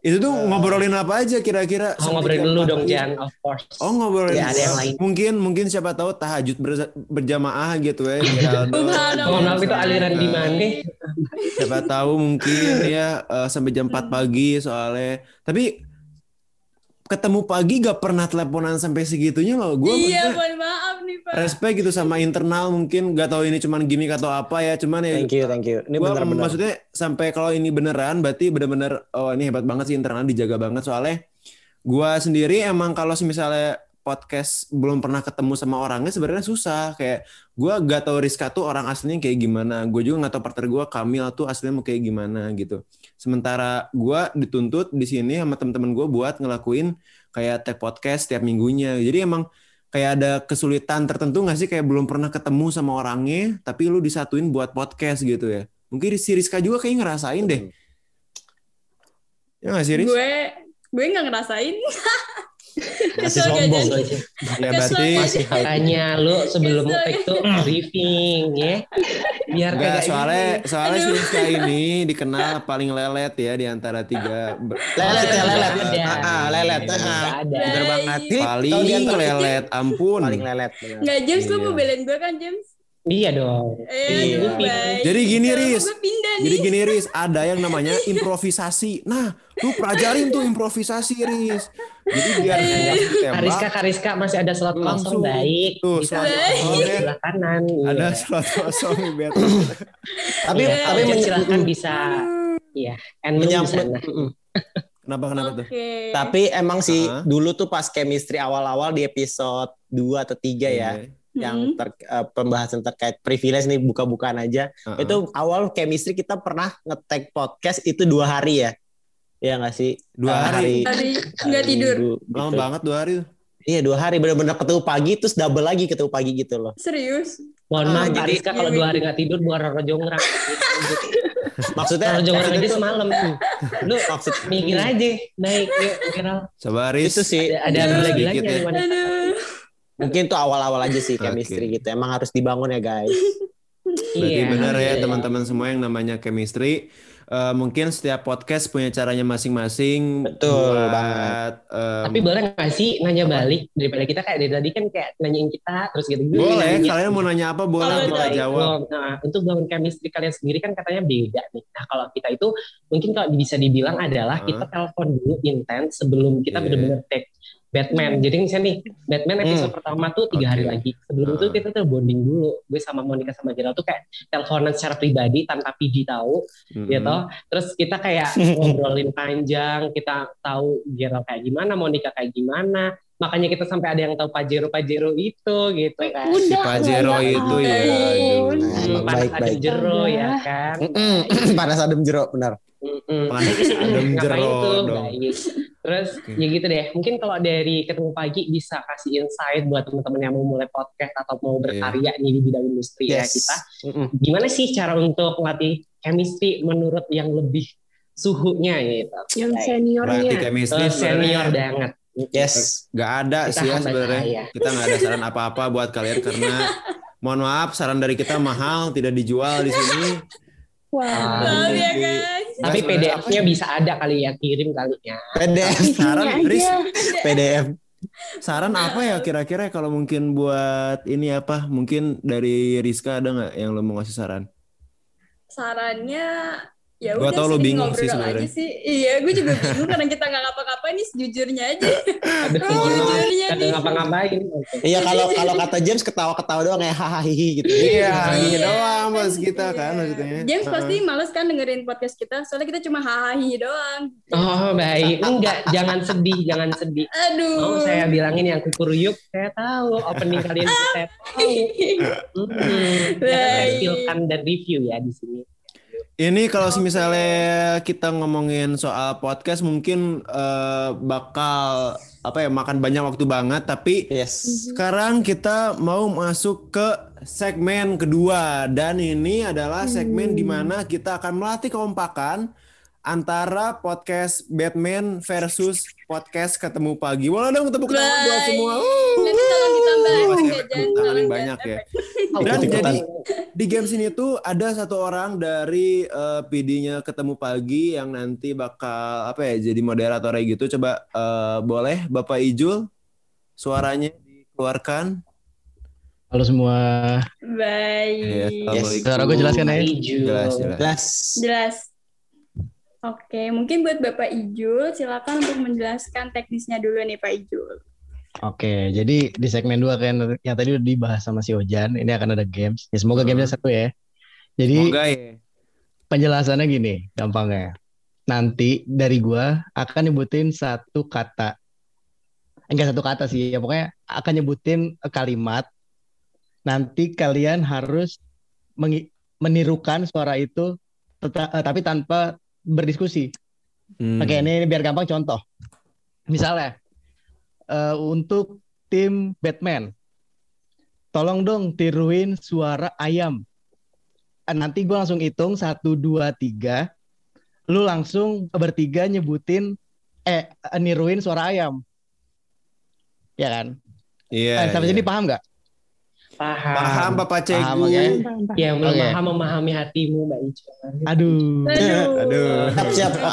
Itu tuh ngobrolin apa aja kira-kira? Oh, ngobrolin dulu 4 dong, pagi? Jan. Of course. Oh ngobrolin. Ya, ada yang lain. Mungkin mungkin siapa tahu tahajud ber- berjamaah gitu ya. Mohon maaf itu aliran di mana? Siapa tahu mungkin ya eh, sampai jam 4 pagi soalnya. Tapi ketemu pagi gak pernah teleponan sampai segitunya loh. Gue Iya, mohon maaf nih Pak. respect gitu sama internal mungkin gak tahu ini cuman gimmick atau apa ya. Cuman ya Thank you, thank you. Ini Gua bener-bener. maksudnya sampai kalau ini beneran berarti bener-bener oh ini hebat banget sih internal dijaga banget soalnya gua sendiri emang kalau misalnya podcast belum pernah ketemu sama orangnya sebenarnya susah kayak gua gak tahu Rizka tuh orang aslinya kayak gimana gue juga gak tahu partner gua Kamil tuh aslinya mau kayak gimana gitu sementara gua dituntut di sini sama temen-temen gue buat ngelakuin kayak tag podcast tiap minggunya. Jadi emang kayak ada kesulitan tertentu nggak sih? Kayak belum pernah ketemu sama orangnya tapi lu disatuin buat podcast gitu ya. Mungkin si Rizka juga kayak ngerasain deh. Ya nggak sih Riz? Gue gue nggak ngerasain. [LAUGHS] [LAUGHS] Masih sombong. Ya berarti aja. Makanya lu sebelum Kesel. take tuh briefing ya. Biar enggak kagak soalnya ini. soalnya si Rizka [LAUGHS] ini dikenal paling lelet ya di antara tiga Lelet ya, lelet. Ah, ah, lelet. Nggak Ah, ada. Bener banget. Paling lelet ampun Paling lelet. Nggak James, lu Iya. mau belain gue kan James? Iya dong. Eh, Iya. baik. Jadi gini, Riz. Jadi gini Riz, ada yang namanya [LAUGHS] improvisasi. Nah, lu pelajarin tuh improvisasi Riz. Jadi biar Iya. ditembak, Kariska Kariska masih ada slot Langsung. kosong baik. Tuh, Bisa slot di kosong ya. sebelah kanan. ada Iya. slot kosong biar [LAUGHS] Tapi Iya, tapi Ojan menye- silahkan bisa Iya, and menyambut. Mm-mm. kenapa kenapa tuh? Oke. Tapi emang sih Ah. dulu tuh pas chemistry awal-awal di episode 2 atau 3 ya, Iya. yang ter, eh, pembahasan terkait privilege nih buka-bukaan aja. Uh-uh. Itu awal chemistry kita pernah nge-tag podcast itu dua hari ya. Iya nggak sih? Dua hari. Hari nggak tidur. Minggu, lama gitu. banget dua hari tuh. Iya dua hari bener-bener ketemu pagi terus double lagi ketemu pagi gitu loh. Serius? Mohon Ah, maaf jadi- Kariska kalau dua hari nggak tidur bukan Roro Jonggrang. [LAUGHS] Maksudnya Jonggrang maksudnya aja tuh- semalam. Lu maksud mikir aja naik yuk viral. Coba Riz. itu sih Ada ada Iya. gila-gilanya Sedikit ya. mungkin tuh awal-awal aja sih chemistry gitu. Emang harus dibangun ya guys. Berarti Iya. benar ya Iya. teman-teman semua yang namanya chemistry. Eh, mungkin setiap podcast punya caranya masing-masing. Betul buat, banget. em, Tapi boleh nggak sih nanya balik daripada kita kayak dari tadi kan kayak nanyain kita terus gitu. boleh. Kalian mau nanya apa boleh Kalau kita dari- jawab. Nah, untuk bangun chemistry kalian sendiri kan katanya beda nih. Nah, kalau kita itu mungkin kalau bisa dibilang adalah Hah? kita telepon dulu intens sebelum kita Iya. benar-benar take Batman. Jadi misalnya nih, Batman episode pertama tuh tiga hari Oke. lagi. Sebelum itu Ah. kita tuh bonding dulu. Gue sama Monica sama Gerald tuh kayak teleponan secara pribadi tanpa PG tahu, Mm-mm. gitu. Terus kita kayak [LAUGHS] ngobrolin panjang, kita tahu Gerald kayak gimana, Monica kayak gimana. Makanya kita sampai ada yang tahu Pajero Pajero itu gitu kan. Udah, Pajero lah, ya itu ya, aduh. Hmm, panas baik, adem baik. jero ya kan. [CLEARS THROAT] Panas adem jeruk benar. Mm-mm. Panas adem jero dong. Baik. Terus Oke. ya gitu deh. Mungkin kalau dari ketemu pagi bisa kasih insight buat teman-teman yang mau mulai podcast atau mau berkarya nih di bidang industri ya Yes. kita. Mm-mm. Gimana sih cara untuk melatih chemistry menurut yang lebih suhunya gitu? Yang seniornya. Berarti chemistry Eh, senior banget. Yes. Gak ada Kita sih ya sebenarnya. saya. Kita nggak ada saran apa-apa buat kalian karena [LAUGHS] mohon maaf saran dari kita mahal tidak dijual di sini. Wah. Maaf ya guys. Tapi PDF-nya bisa ada kali ya kirim kali ya. PDF, Saran, Isinya Riz. PDF. Saran apa ya kira-kira kalau mungkin buat ini apa? Mungkin dari Rizka ada nggak yang lo mau ngasih saran? Sarannya ya Gua udah tau lu sering bingung sih sebenarnya. Iya, gue juga bingung karena kita nggak ngapa-ngapain nih sejujurnya aja. Sejujurnya nih. ngapa-ngapain. Iya kalau kalau kata James ketawa-ketawa doang ya hahaha gitu. Iya, Iya, iya doang bos kan, kita iya. kan maksudnya. James pasti males kan dengerin podcast kita, soalnya kita cuma hahaha doang. Oh baik, enggak, jangan sedih, jangan sedih. Aduh. Mau saya bilangin yang kukuruyuk, saya tahu opening kalian saya tahu. [LAUGHS] Hmm, Baik. dan review ya di sini. Ini kalau misalnya kita ngomongin soal podcast mungkin eh, bakal apa ya makan banyak waktu banget. Tapi Yes. sekarang kita mau masuk ke segmen kedua. Dan ini adalah segmen di mana kita akan melatih kekompakan antara podcast Batman versus podcast ketemu pagi. Boleh dong tepuk tangan buat semua. Nanti tolong ditambahin ya, efek Jan. tepuk tangan Tolong yang Jan, banyak ya. Dan jadi di games ini tuh ada satu orang dari eh, PD-nya ketemu pagi yang nanti bakal apa ya jadi moderatornya gitu. Coba eh, boleh Bapak Ijul suaranya dikeluarkan. Halo semua. Baik. Iya, Assalamualaikum. Suara gue jelas kan ya? Jelas, jelas. Jelas. Jelas. Oke, mungkin buat Bapak Ijul, silakan untuk menjelaskan teknisnya dulu nih Pak Ijul. Oke, jadi di segmen 2 kan yang tadi udah dibahas sama si Ojan, ini akan ada games. Ya semoga gamesnya satu ya. Jadi Semoga ya. penjelasannya gini, gampangnya. Nanti dari gua akan nyebutin satu kata. Enggak satu kata sih, ya pokoknya akan nyebutin kalimat. Nanti kalian harus menirukan suara itu teta- eh, tapi tanpa berdiskusi. Hmm. Oke, ini, ini biar gampang contoh. Misalnya, eh, untuk tim Batman, tolong dong tiruin suara ayam. Nanti gue langsung hitung satu dua tiga, lu langsung bertiga nyebutin eh niruin suara ayam. Ya kan? Iya. Eh, sampai iya. sini paham nggak? Paham. Paham Bapak Cegu. Paham, oke. Ya, Oke. memaham memahami hatimu, Mbak Ica. Aduh. Aduh. Aduh. Siap siap. [LAUGHS]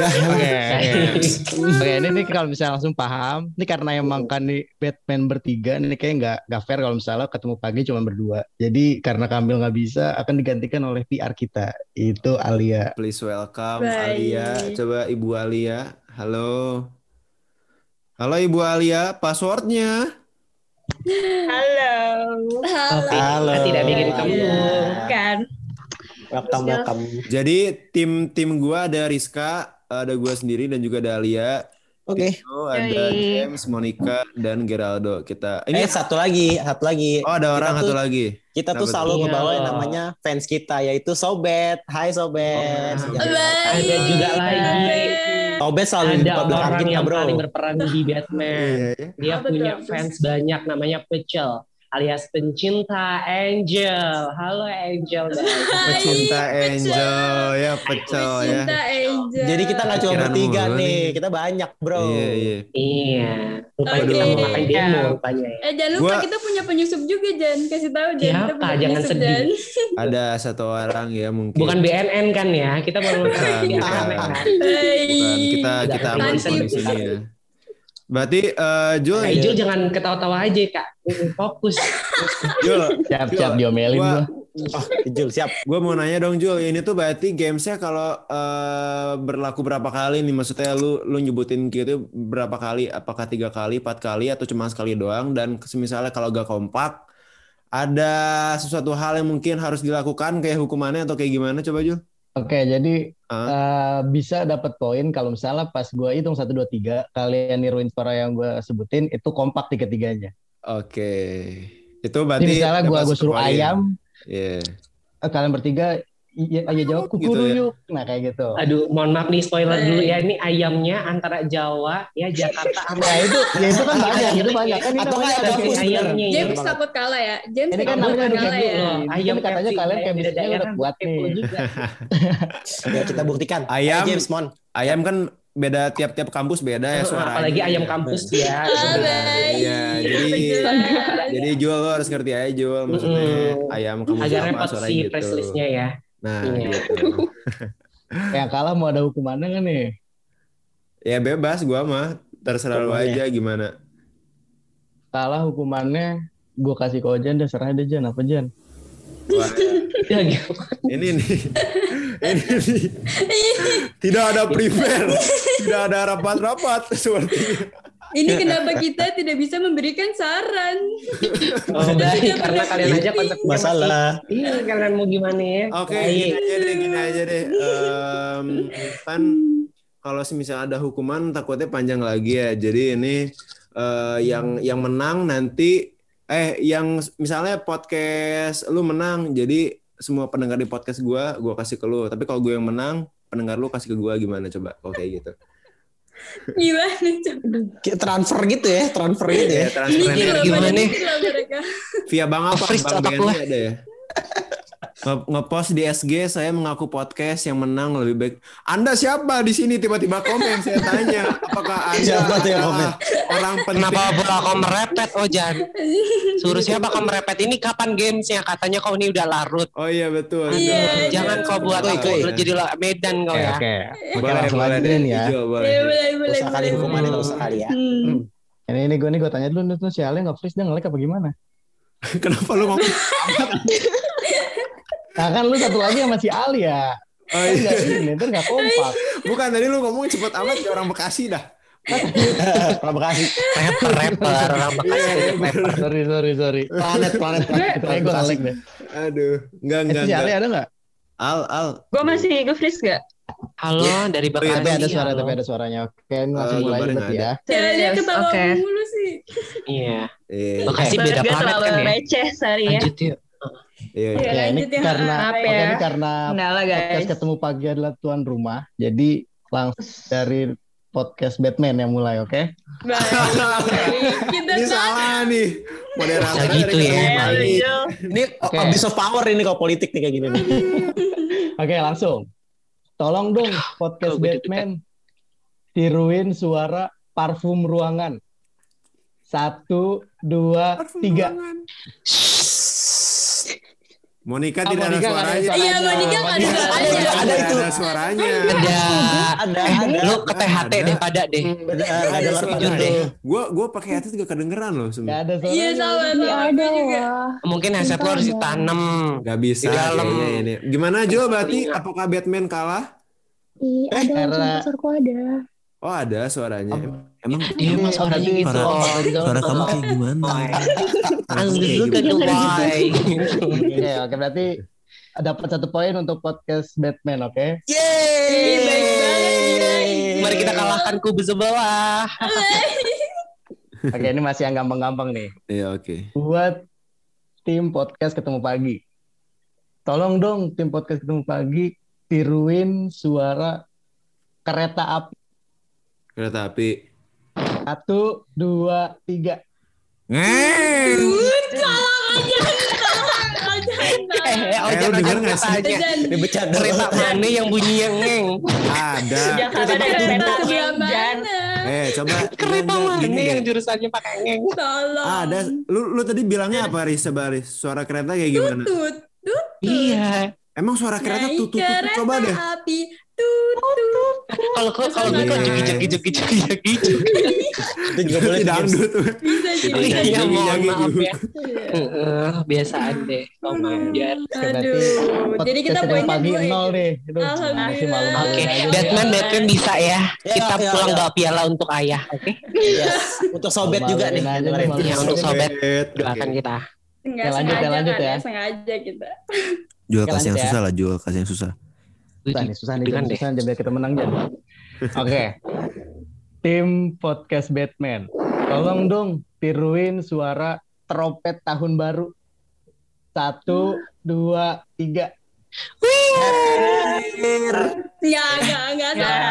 Oke. Oke, oke. Oke, ini nih kalau misalnya langsung paham, ini karena emang kan nih Batman bertiga, ini kayak nggak nggak fair kalau misalnya ketemu pagi cuma berdua. Jadi karena Kamil nggak bisa, akan digantikan oleh PR kita, itu Alia. Please welcome Baik. Alia. Coba Ibu Alia. Halo. Halo Ibu Alia, passwordnya. Halo. Oke, Halo. tidak bikin kamu. Kan. Welcome welcome. Jadi tim tim gua ada Rizka, ada gua sendiri dan juga ada Alia. Oke. Tino, ada. James, Monica dan Geraldo. Kita Eh ini satu lagi, satu lagi. oh ada orang kita satu tuh- lagi. Kita tuh selalu tuh? ngebawa yang Iya. namanya fans kita yaitu Sobet. Hai Sobet. Oh, Ya. Ada juga lagi. Sobet selalu di Ada belakang orang kita, yang bro. paling berperan di Batman. Iya, iya. Dia punya fans banyak namanya Pecel alias pencinta Angel. Halo Angel. Pecinta Angel ya pecel ya. Angel. Jadi kita nggak cuma bertiga nih, nih. kita banyak, bro. Iya iya. Iya. Rupanya Oke. kita mau makan demo rupanya ya. Eh jangan lupa Gua- kita punya penyusup juga Jan. Kasih tahu Jan. kita Siapa? punya Jangan penyusup, sedih. Jan. Ada satu orang ya mungkin. Bukan BNN kan ya? Kita baru Bukan, bukan. kan. Bukan kita kita amankan di sini ya. Berarti eh, Jul, Kak Ijul jangan ketawa-tawa aja kak. Fokus. [LAUGHS] Jul, Siap-siap diomelin Gua- gua. Oh, Jul, siap. gue mau nanya dong Jul, ini tuh berarti gamesnya kalau eh, berlaku berapa kali nih? Maksudnya lu lu nyebutin gitu berapa kali? Apakah tiga kali, empat kali, atau cuma sekali doang? Dan misalnya kalau gak kompak, ada sesuatu hal yang mungkin harus dilakukan kayak hukumannya atau kayak gimana? Coba Jul. Oke, jadi Ah. eh, bisa dapat poin kalau misalnya pas gua hitung satu dua tiga kalian niruin suara yang gua sebutin itu kompak tiga-tiganya. Oke, itu Jadi berarti misalnya gua dapat gua suruh poin. ayam, Iya. eh, kalian bertiga iya iya jawab Gitu ya. Nah, kayak gitu. Aduh, mohon maaf nih spoiler dulu ya. Ini ayamnya antara Jawa, ya [LAUGHS] Jakarta sama Nah, itu ya itu kan banyak, itu banyak kan ini Atau namanya nggak ada kampus, ayamnya ya. James takut kalah ya. James Ini kan takut namanya kalah ya. game. Ayam Ini katanya kalian beda udah kuat kepo nih. juga. [LAUGHS] Ya kita buktikan. Ayam. James Mon. Ayam kan beda tiap-tiap kampus beda ya suaranya. Apalagi ayam kampus ya. Iya, jadi jadi Jul lo harus ngerti aja Jul maksudnya Mm-mm. ayam kamu Agak apa repot sih gitu. press listnya ya. Nah, Iya. gitu. [LAUGHS] Yang kalah mau ada hukumannya kan nih? Ya bebas gua mah terserah lu aja gimana. Kalah hukumannya gue kasih ke Ojan deh serah deh Jan apa Jan Wah, Ya, [LAUGHS] gitu. ini nih. ini nih. [LAUGHS] Tidak ada prepare. Tidak ada rapat-rapat sepertinya. Ini [LAUGHS] kenapa kita tidak bisa memberikan saran? Oh, baik, Tidak karena kalian aja konsepnya Masalah. Iya, kalian mau gimana ya? Oke, Baik. gini aja deh, gini aja deh. Em, kan kalau misalnya ada hukuman takutnya panjang lagi ya. Jadi ini eh, yang yang menang nanti eh yang misalnya podcast lu menang, jadi semua pendengar di podcast gua gua kasih ke lu. Tapi kalau gue yang menang, pendengar lu kasih ke gua gimana coba? Kalau kayak gitu. Gimana coba? Transfer gitu ya, transfer gitu ya. Ya, transfer gimana nih? via Bang apa? Bang BNI ada ya? Nge- Ngepost di SG saya mengaku podcast yang menang lebih baik. Anda siapa di sini tiba-tiba komen saya tanya apakah [LAUGHS] Anda Siapa tuh yang adalah orang penting? Kenapa pula kau merepet, Ojan? Suruh siapa kau merepet? Ini kapan gamesnya? Katanya kau ini udah larut. Oh iya betul. Iya, Jangan iya. kau buat aku oke. udah jadi Medan kau Oke, ya. oke. Oke, Boleh, langsung boleh deh. ya. Hijau, boleh. Iya, boleh, boleh, Usah kali boleh. hukumannya nggak usah kali ya. Hmm. Ini ini gue nih gue tanya dulu nih si Ale nggak freeze dia nge apa gimana? [LAUGHS] Kenapa lu ngomong? [LAUGHS] Nah kan lu satu lagi sama si Ali ya. Oh Kan iya. ini, ntar nggak kompak. Bukan tadi lu ngomong cepet amat kayak orang Bekasi dah. [LAUGHS] Terima kasih. Rapper, rapper, orang Bekasi rapper. sorry sorry sorry. Planet, planet, planet. Kayak gue nge deh. Aduh, enggak Eh, enggak si Ale enggak. ada nggak? Al al. Gue masih nge-freeze gak? Halo dari Oh, iya, Bekasi. Tapi ada suara, halo. tapi ada suaranya. Oke, ini langsung Eh, mulai berarti ya. Jangan lihat Serius, ketawa mulu sih. Iya. Iya. Bekasi beda planet kan ya. receh sorry ya. Lanjut yuk. Iya. iya. Ya, Ya ini ya. karena oke, ya. ini karena Kendala podcast guys. ketemu pagi adalah tuan rumah. Jadi langsung dari podcast Batman yang mulai, oke? Kita [LAUGHS] Ini salah nih. Moderator gitu ya. Ya. Ini Oke. abuse of power ini kalau politik nih kayak gini. [LAUGHS] Oke, langsung. Tolong dong podcast Batman tiruin suara parfum ruangan. Satu, dua, tiga. Monica Ah, tidak ada Monica ada suaranya. suaranya. Iya, Monica nggak ada suaranya. Tidak Ada itu. ada suaranya. Ada. Ada, ada. lu ke THT Ada. deh pada deh. Bener, ada Ada suara Jujur deh. Gua gua pakai headset juga kedengeran loh sebenarnya. ada suaranya. Iya, sama Iya sama ada juga. Mungkin headset lo harus ditanam. Gak bisa Di dalam. Gimana Jo berarti apakah Batman kalah? Ih, ada suara pasarku ada. Oh ada suaranya. Emang Dia emang suaranya Berarti gitu. suara- suara kamu kayak gimana? Anjir [LAUGHS] Kayak why. Oke, oke berarti dapat satu poin untuk podcast Batman, oke? Baik banget, gila. Mari kita kalahkan kubu sebelah. [LAUGHS] Oke, ini masih yang gampang-gampang nih. Iya oke. Buat tim podcast ketemu pagi. Tolong dong tim podcast ketemu pagi tiruin suara kereta api. Kereta api. Satu, dua, tiga. Eh, Eh, oh, jangan denger nggak sih? bercanda. Kereta mana yang bunyi yang ngeng? Ada. Jakarta ada kereta mana? Eh coba Kereta mana yang jurusannya pakai ngeng? Tolong. Ada. Lu lu tadi bilangnya apa Riz? Coba Riz. Suara kereta kayak gimana? Tut, tut. Iya. Emang suara kereta kereta coba deh. api. Kalau kalau kalau gue kan Iya. gijek gijek gijek gijek gijek. Itu juga boleh dangdut tuh. Bisa sih, Iya, Iya, mohon maaf ya. Heeh, biasaan deh. Oh. Aduh. Jadi kita poinnya pagi nol ya. deh. Alhamdulillah. Oke, aja. Batman Batman bisa ya. Ya, Kita ya, pulang ya. bawa piala untuk ayah, oke? Yes. Untuk sobet juga nih. Ya untuk sobat doakan kita. Enggak Ya, lanjut ya, sengaja lanjut kan ya. Sengaja kita. Jual Oke, kasih yang lanjut ya. susah lah, jual kasih yang susah. Susah nih, susah nih, susah Jan, biar kita menang Jan. Oke. Tim podcast Batman. Tolong dong tiruin suara trompet tahun baru. Satu, dua, tiga. Ya, enggak, enggak, Ya, enggak,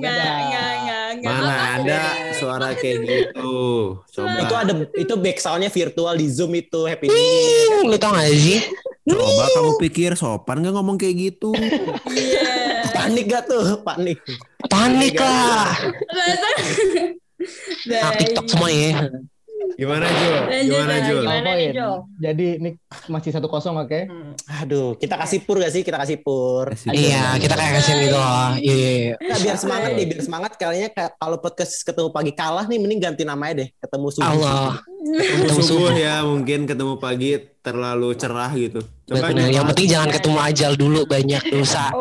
enggak, enggak, enggak, enggak. Mana Apa ada suara kayak gitu. Coba. Itu ada itu back soundnya virtual di Zoom itu Happy New Year. Lu tau gak sih? Coba kamu pikir sopan nggak ngomong kayak gitu? Iya. Panik gak tuh? Panik. Panik lah. Nah, TikTok semua ya. Gimana? Lanjut, Gimana nih, Jol? Jadi ini masih satu kosong oke. Aduh, kita kasih pur gak sih? Kita kasih pur. Iya, kita kayak kasihan gitu loh. Iya. Nah, biar semangat nih, biar semangat kayaknya kayak kalau podcast ketemu pagi kalah nih mending ganti namanya deh, ketemu subuh. Allah. Ketemu subuh ya, mungkin ketemu pagi terlalu cerah gitu. Coba. Yang penting jangan ketemu ajal dulu banyak dosa.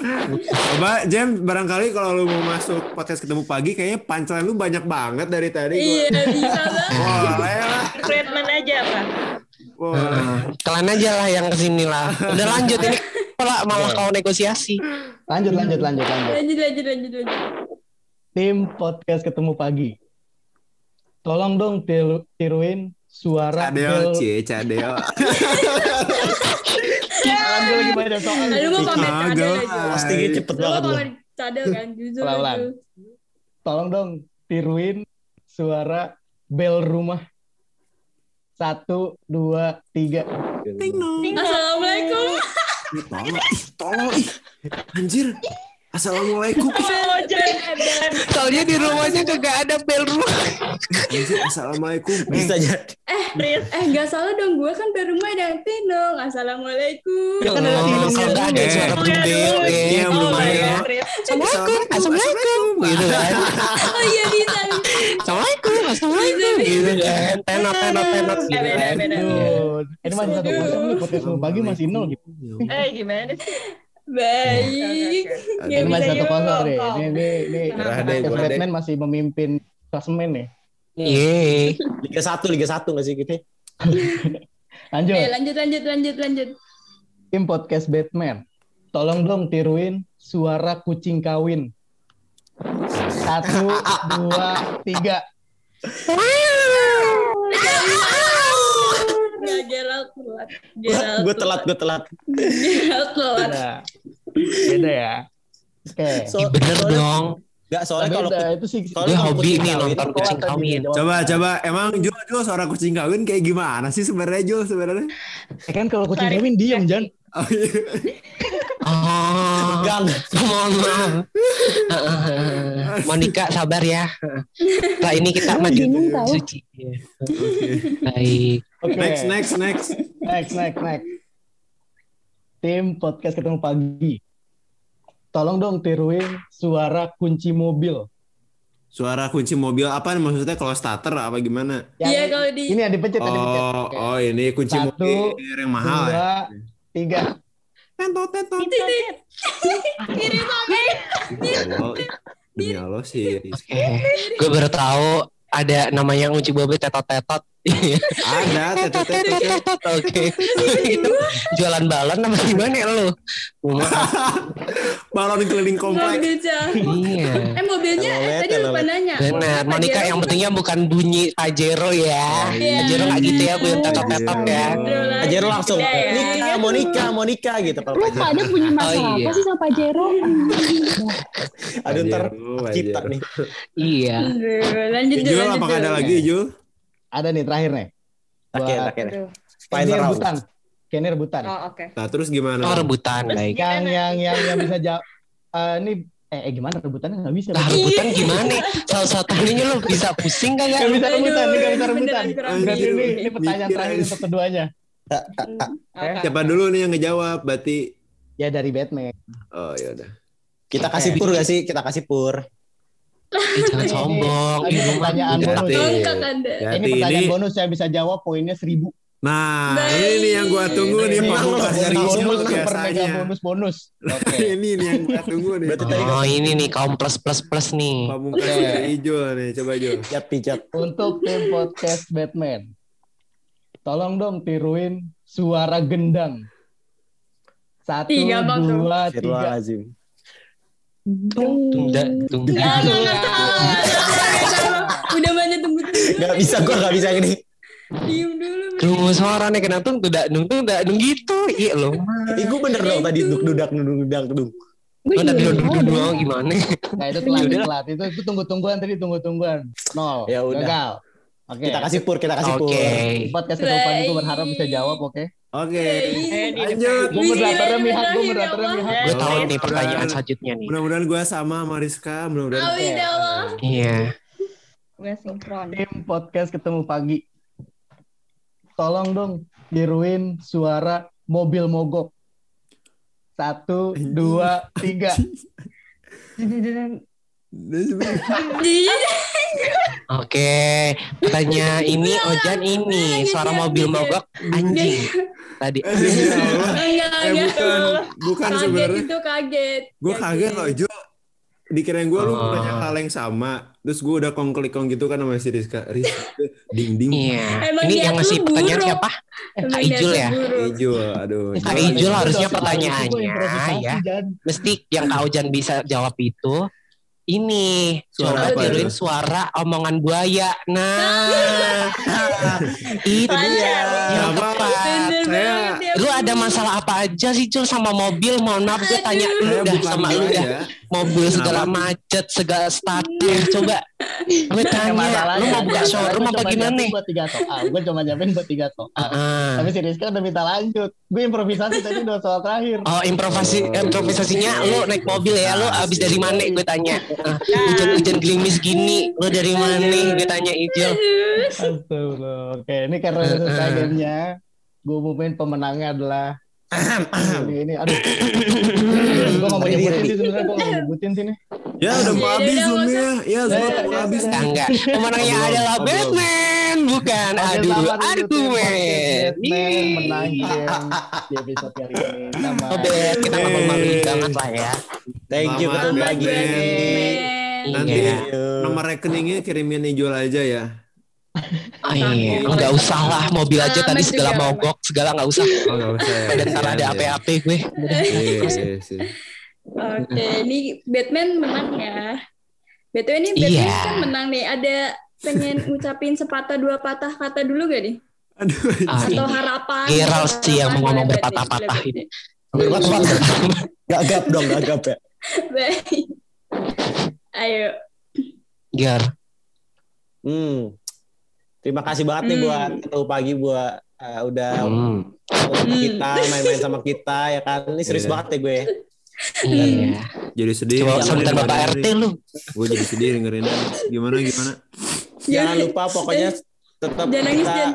Coba Jem, barangkali kalau lu mau masuk podcast ketemu pagi, kayaknya pancelan lu banyak banget dari tadi. Gua- Iya, bisa banget. [LAUGHS] Wah, lah. Treatment aja apa? Wah. Heeh. Kalian aja lah yang ke sini lah. Udah lanjut ini malah malah kau negosiasi. Lanjut lanjut lanjut lanjut. Lanjut, lanjut, lanjut, lanjut. Tim podcast ketemu pagi. Tolong dong tiru- tiruin suara Cadeo, cie, cadeo. [LAUGHS] Kan gue lagi baca soal. Lu mau komen Kagak. cadel aja. Pasti gitu cepet banget komen cadel kan? Jujur. Jujur. Tolong dong tiruin suara bel rumah. Satu, dua, tiga. Assalamualaikum. Ih, Tolong, tolong, ih. Anjir. Assalamualaikum. [LAUGHS] Oh. Soalnya di rumahnya kagak ada bel rumah. Anjir, assalamualaikum. Bisa aja. Pris. Eh, nggak salah dong. Gue kan baru rumah ada tinong. Assalamualaikum. Ya kan ada Oh, tinongnya kalau nggak ada suara eh. Iya, belum Oh, ada. ya, Pris. Assalamualaikum, assalamualaikum, gitu kan. Oh iya bisa. Assalamualaikum, assalamualaikum, gitu kan. Tenot, tenot, tenot, Eh, beda, beda. Aduh, Ini masih satu kosong nih podcast ketemu pagi masih nol gitu. Eh, gimana sih? Baik. Oke, Nggak Ini masih satu kosong deh. Ini ini ini. Batman masih memimpin klasemen nih. Iya. Liga 1, Liga 1 gak sih gitu? [LAUGHS] Lanjut. Eh, lanjut, lanjut, lanjut, lanjut. Tim podcast Batman. Tolong dong tiruin suara kucing kawin. Satu, [LAUGHS] dua, tiga. Nggak, Gerald telat. Gerald Gue telat, gue telat. Gerald telat. Beda. Beda ya. Oke. So, Bener soalnya- dong. Nggak, soalnya kalau itu sih. soalnya Dia kalau hobi nih nonton kucing kawin. Coba, coba. Emang Jul, Jul, suara kucing kawin kayak gimana sih sebenarnya Jul sebenarnya? Ya kan kalau kucing kawin diem, Jan. Oh, iya. Oh, Gang. Monica sabar ya. Setelah ini kita maju suci. Baik. Oke. Next, next, next. Next, next, next. Tim podcast ketemu pagi. Tolong dong tiruin suara kunci mobil. Suara kunci mobil apa nih maksudnya kalau starter apa gimana? Iya, kalau di Ini ada dipencet, ada dipencet. Oh, Oke. oh ini kunci Satu, mobil yang mahal ya. Dua, tiga. Tentot, tentot. itu nih. Kiri sampai. Demi Allah, sih. Gue baru tahu ada namanya kunci mobil tetot-tetot. Ada [LAUGHS] tetot. Tetot, Oke. [LAUGHS] Jualan balon apa gimana ya lu? Maaf. [LAUGHS] Balon keliling komplek. Iya. Eh mobilnya tadi lupa nanya. Benar, Monica Pajero yang bukan- pentingnya bukan bunyi Pajero ya. Iya. Pajero nggak gitu ya, bunyi tetot-tetot ya. Telolet. Aja langsung Udah ya. Nika, Monica, Monica gitu kalau Lu Pajero. pada punya masalah Oh, iya. apa sih sama Pajero? Aduh ntar Pajero, kita Pajero. nih. Iya. Lanjut lanjut Jul. ada lagi Jul? Ada nih terakhir nih. Oke, Buat- oke. Aduh. Ini Final round. rebutan. Kayak ini rebutan. Oh, oke. Nah, terus gimana? Oh rebutan, baik. Yang yang yang yang bisa jawab. Eh, ini eh, eh gimana rebutannya nggak bisa. Lah rebutan gimana? Salah tadinya lu bisa pusing Nggak kagak? bisa rebutan, ini nggak bisa rebutan. ini, ini pertanyaan terakhir untuk keduanya. Apa? Siapa dulu nih yang ngejawab? Berarti Ya dari Batman. Oh ya udah. Kita kasih pur gak sih? Kita kasih pur. Eh, jangan sombong. Ini Ini pertanyaan bonus. Ya, Ini pertanyaan bonus saya bisa jawab poinnya seribu. Nah, Baik. ini nih yang gua tunggu nih Ini pamungkas dari bonus, biasanya. bonus bonus. Oke. ini nih yang gua tunggu nih. Berarti tadi Oh ini nih kaum plus plus plus nih. Pamungkas Oke. dari nih, coba Jul. Pijat, pijat. Untuk tim podcast Batman. Tolong dong tiruin suara gendang. Satu, dua, tiga. Tunda, tunda. Ah, nggak, nggak nggak. Udah banyak tunggu tunggu. Gak bisa, gue gak bisa gini. Diem dulu. Tunggu suara nih kena tung tidak dung tung tidak dung gitu. Iya loh. Ih, gue bener dong tadi duduk dudak duduk dudak duduk. Gue tadi nggak duduk dong. gimana? Nah itu telat, telat. Itu, itu tunggu-tungguan tadi tunggu-tungguan. Nol. Ya udah. Gagal. Oke. Kita kasih pur, kita kasih pur. Podcast pagi gue berharap bisa jawab, oke? Oke. Baik. Lanjut. Gue moderatornya Mihak, gue ya moderatornya. Mihak. Gue tahu nih pertanyaan selanjutnya nih. Mudah-mudahan gua sama Rizka, mudah-mudahan. Amin ya Allah. Iya. Nggak sinkron. Tim podcast ketemu pagi. Tolong dong tiruin suara mobil mogok. Satu, dua, tiga. [LAUGHS] Oke, katanya [LAUGHS] ini Ojan ini suara mobil mogok anjing tadi. [LAUGHS] Ya. Enggak, [LAUGHS] Eh bukan, bukan Kaget sebenarnya. itu kaget. Gue kaget loh Jo. Dikirain gue lu Oh. banyak hal yang sama. Terus gue udah kongklik-kong gitu kan sama si Rizka. Rizka, ding ding. Iya. Emang Ini yang lu ngasih pertanyaan siapa? Kak Ijul lu ya? Ijo, aduh. Kak. Ijul harusnya pertanyaannya ya. Mesti yang Kak Ojan bisa jawab itu ini Suara apa tiruin tuh? suara omongan buaya. Nah, [LAUGHS] itu yang tepat. Saya- ya. Lu ada masalah apa aja sih Cul sama mobil? Mohon maaf gue tanya lu Saya dah sama lu dah. Mobil segala macet, segala starter. Coba gue tanya, lu mau buka showroom apa gimana? Buat tiga soal. Gue cuma jawabin buat tiga soal. Ah. Tapi si Rizka udah minta lanjut. Gue improvisasi tadi dua soal terakhir. Oh improvisasi improvisasinya lu naik mobil ya lu abis dari mana gue tanya Ah, hujan-hujan gerimis gini lu dari mana gue tanya Ijil Astagfirullah. Oke, ini karena Eh, selesai eh. gamenya, gue umumin pemenangnya adalah ini, ini, aduh. gue nggak mau nyebutin sih sebenarnya, gue nggak mau nyebutin sih nih. Ya udah mau Ya, habis zoomnya. Ya zoom Ya, mau ya, habis. Ah, enggak pemenangnya adalah. Batman bukan Oke, aduh Batman menang game di [LAUGHS] episode kali ini sama Bet, kita nggak banget lah ya Thank you pagi. Batman. Nanti Iya. nomor rekeningnya kirimin Ijul aja ya. Oh, iya nggak usah lah mobil aja tadi segala juga. mogok segala nggak usah Oh nggak usah ya. dan ntar ada Iya, AP-AP gue Iya, iya, iya. Oke, ini Batman menang ya. BTW ini Batman Iya. kan menang nih. Ada pengen ngucapin sepatah dua patah kata dulu gak nih? Aduh. Ah, Atau harapan? Gerald atau sih yang mau ngomong berpatah-patah ini. Berpatah-patah. Gagap dong, gagap ya. Batman. [LAUGHS] Baik. Ayo. Ger Hmm. Terima kasih banget nih Hmm. buat ketemu pagi buat uh, udah Hmm. sama Hmm. kita main-main sama kita ya kan. Ini serius Iya. banget ya gue. iya Jadi sedih. coba sambutan bapak RT lu Gue jadi sedih dengerin. Gimana gimana? Jangan lupa pokoknya tetap nangis, kita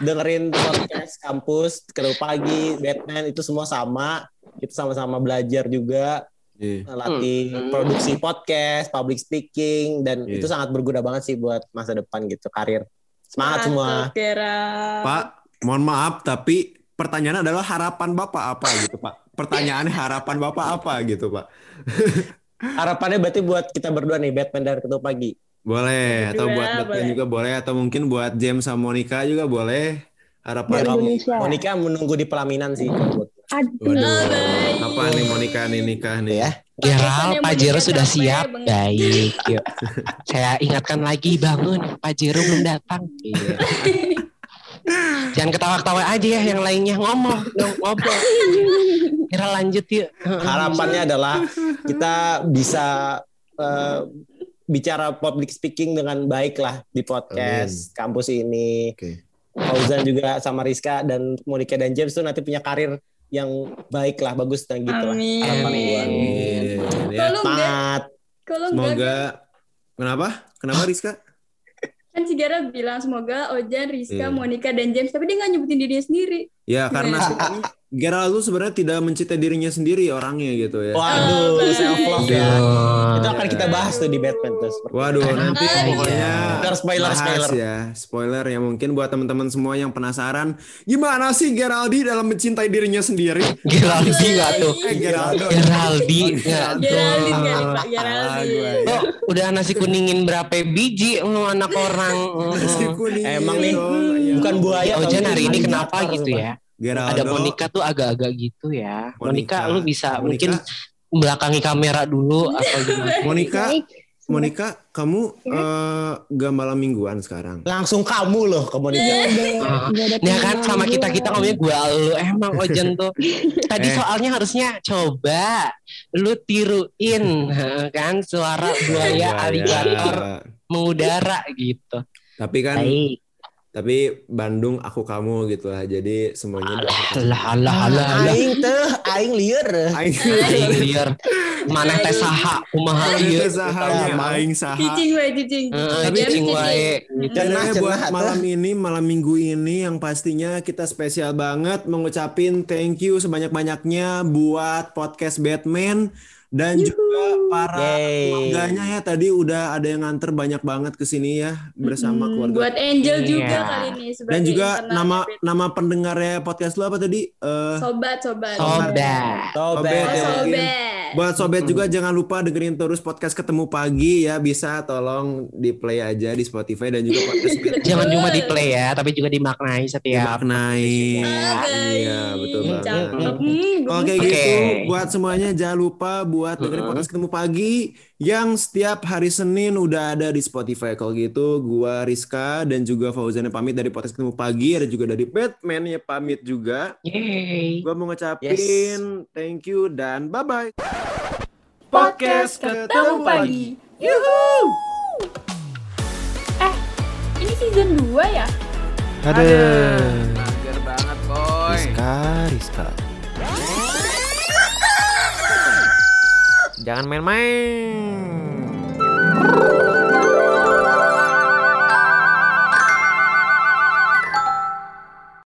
dengerin podcast kampus ketemu pagi Batman itu semua sama. Kita sama-sama belajar juga Iya. latih Hmm. produksi podcast, public speaking dan Iya. itu sangat berguna banget sih buat masa depan gitu karir. Semangat semua. Pak, mohon maaf tapi pertanyaan adalah harapan Bapak apa gitu, Pak? Pertanyaannya harapan Bapak apa gitu, Pak? [LAUGHS] Harapannya berarti buat kita berdua nih Batman dan ketemu pagi. Boleh atau Berdua, buat Batman boleh. juga boleh atau mungkin buat James sama Monica juga boleh. Harapan. Monica menunggu di pelaminan sih. Aduh. Oh. Apa nih Monica nih nikah nih? Ya. Gerald, Pak Jero sudah siap. Baik, yuk. Saya ingatkan lagi bangun, Pak Jero belum datang. Iya. [LAUGHS] Jangan ketawa-ketawa aja ya, yang lainnya ngomong, dong, ngobrol. Kira lanjut yuk. Harapannya adalah kita bisa eh, bicara public speaking dengan baik lah di podcast kampus ini. Oke. Fauzan juga sama Rizka dan Monica dan James tuh nanti punya karir yang baik lah, bagus dan gitu lah. Amin. Harapan gua. Amin. Ya. Kalau kalau enggak Semoga Kenapa? Kenapa Rizka? [LAUGHS] kan si Gerald bilang semoga Ojan, Rizka, Iya. Monica dan James, tapi dia nggak nyebutin dirinya sendiri. Ya karena sebenarnya [LAUGHS] Gerald tuh sebenarnya tidak mencintai dirinya sendiri orangnya gitu ya. Waduh, Oh, self love ya. Aduh. Itu akan kita bahas tuh di Batman tuh. seperti Waduh, nanti Aduh. pokoknya Spoiler, spoiler, bahas spoiler. ya, spoiler ya mungkin buat teman-teman semua yang penasaran gimana sih Geraldi dalam mencintai dirinya sendiri? Geraldi nggak tuh? Eh Geraldo. Geraldi tuh? Geraldine kali, Pak. Ah, gue. Kok udah nasi kuningin berapa biji lu anak orang? Nasi kuning Emang nih, ya. Bukan buaya. Ojan hari ini kenapa gitu ya? Geraldo. Ada Monica tuh agak-agak gitu ya. Monica, Monica. lu bisa Monica. mungkin belakangi kamera dulu [LAUGHS] atau gimana? Monica. Monica, kamu eh, gak malam mingguan sekarang? Langsung kamu loh ke Monica. Ada [LAUGHS] Ya kan sama kita gua. kita ngomongnya gua lu emang Ojan tuh. [LAUGHS] Tadi Eh. soalnya harusnya coba lu tiruin kan suara buaya aligator mengudara gitu. Tapi kan, Baik. Tapi Bandung aku kamu gitu lah. Jadi semuanya. Alah alah alah alah. Aing teh, aing liar. Aing. Liar. Mana teh saha kumaha ieu. Sahanya Emang. aing saha. Cicing wae cicing. Tapi- cicing wae. Dan Cenah, buat malam ini, malam minggu ini yang pastinya kita spesial banget mengucapin thank you sebanyak-banyaknya buat podcast Batman dan juga para keluarganya ya tadi udah ada yang nganter banyak banget ke sini ya bersama Hmm, keluarga. Buat Angel juga Iya. kali ini dan juga nama nama pendengarnya podcast lu apa tadi? Eh sobat sobat. Sobat. Oh, Sobet ya, mungkin. sobat. Buat sobat juga jangan lupa dengerin terus podcast ketemu pagi ya bisa tolong di play aja di Spotify dan juga podcast. [LAUGHS] Jangan cuma di play ya, tapi juga dimaknai setiap. Dimaknai. Iya, betul banget. Cakep. Hmm, Oke gemes. Oke. gitu buat semuanya jangan lupa buat dengerin podcast ketemu pagi yang setiap hari Senin udah ada di Spotify. Kalau gitu gua Rizka dan juga Fauzan yang pamit dari podcast ketemu pagi ada juga dari Batman ya pamit juga. Yeay. Gua mau ngucapin thank you dan bye bye. Podcast ketemu pagi. Eh, ini season 2 ya? Aduh. Mager banget, boy. Rizka, Rizka. Jangan main-main. Bye.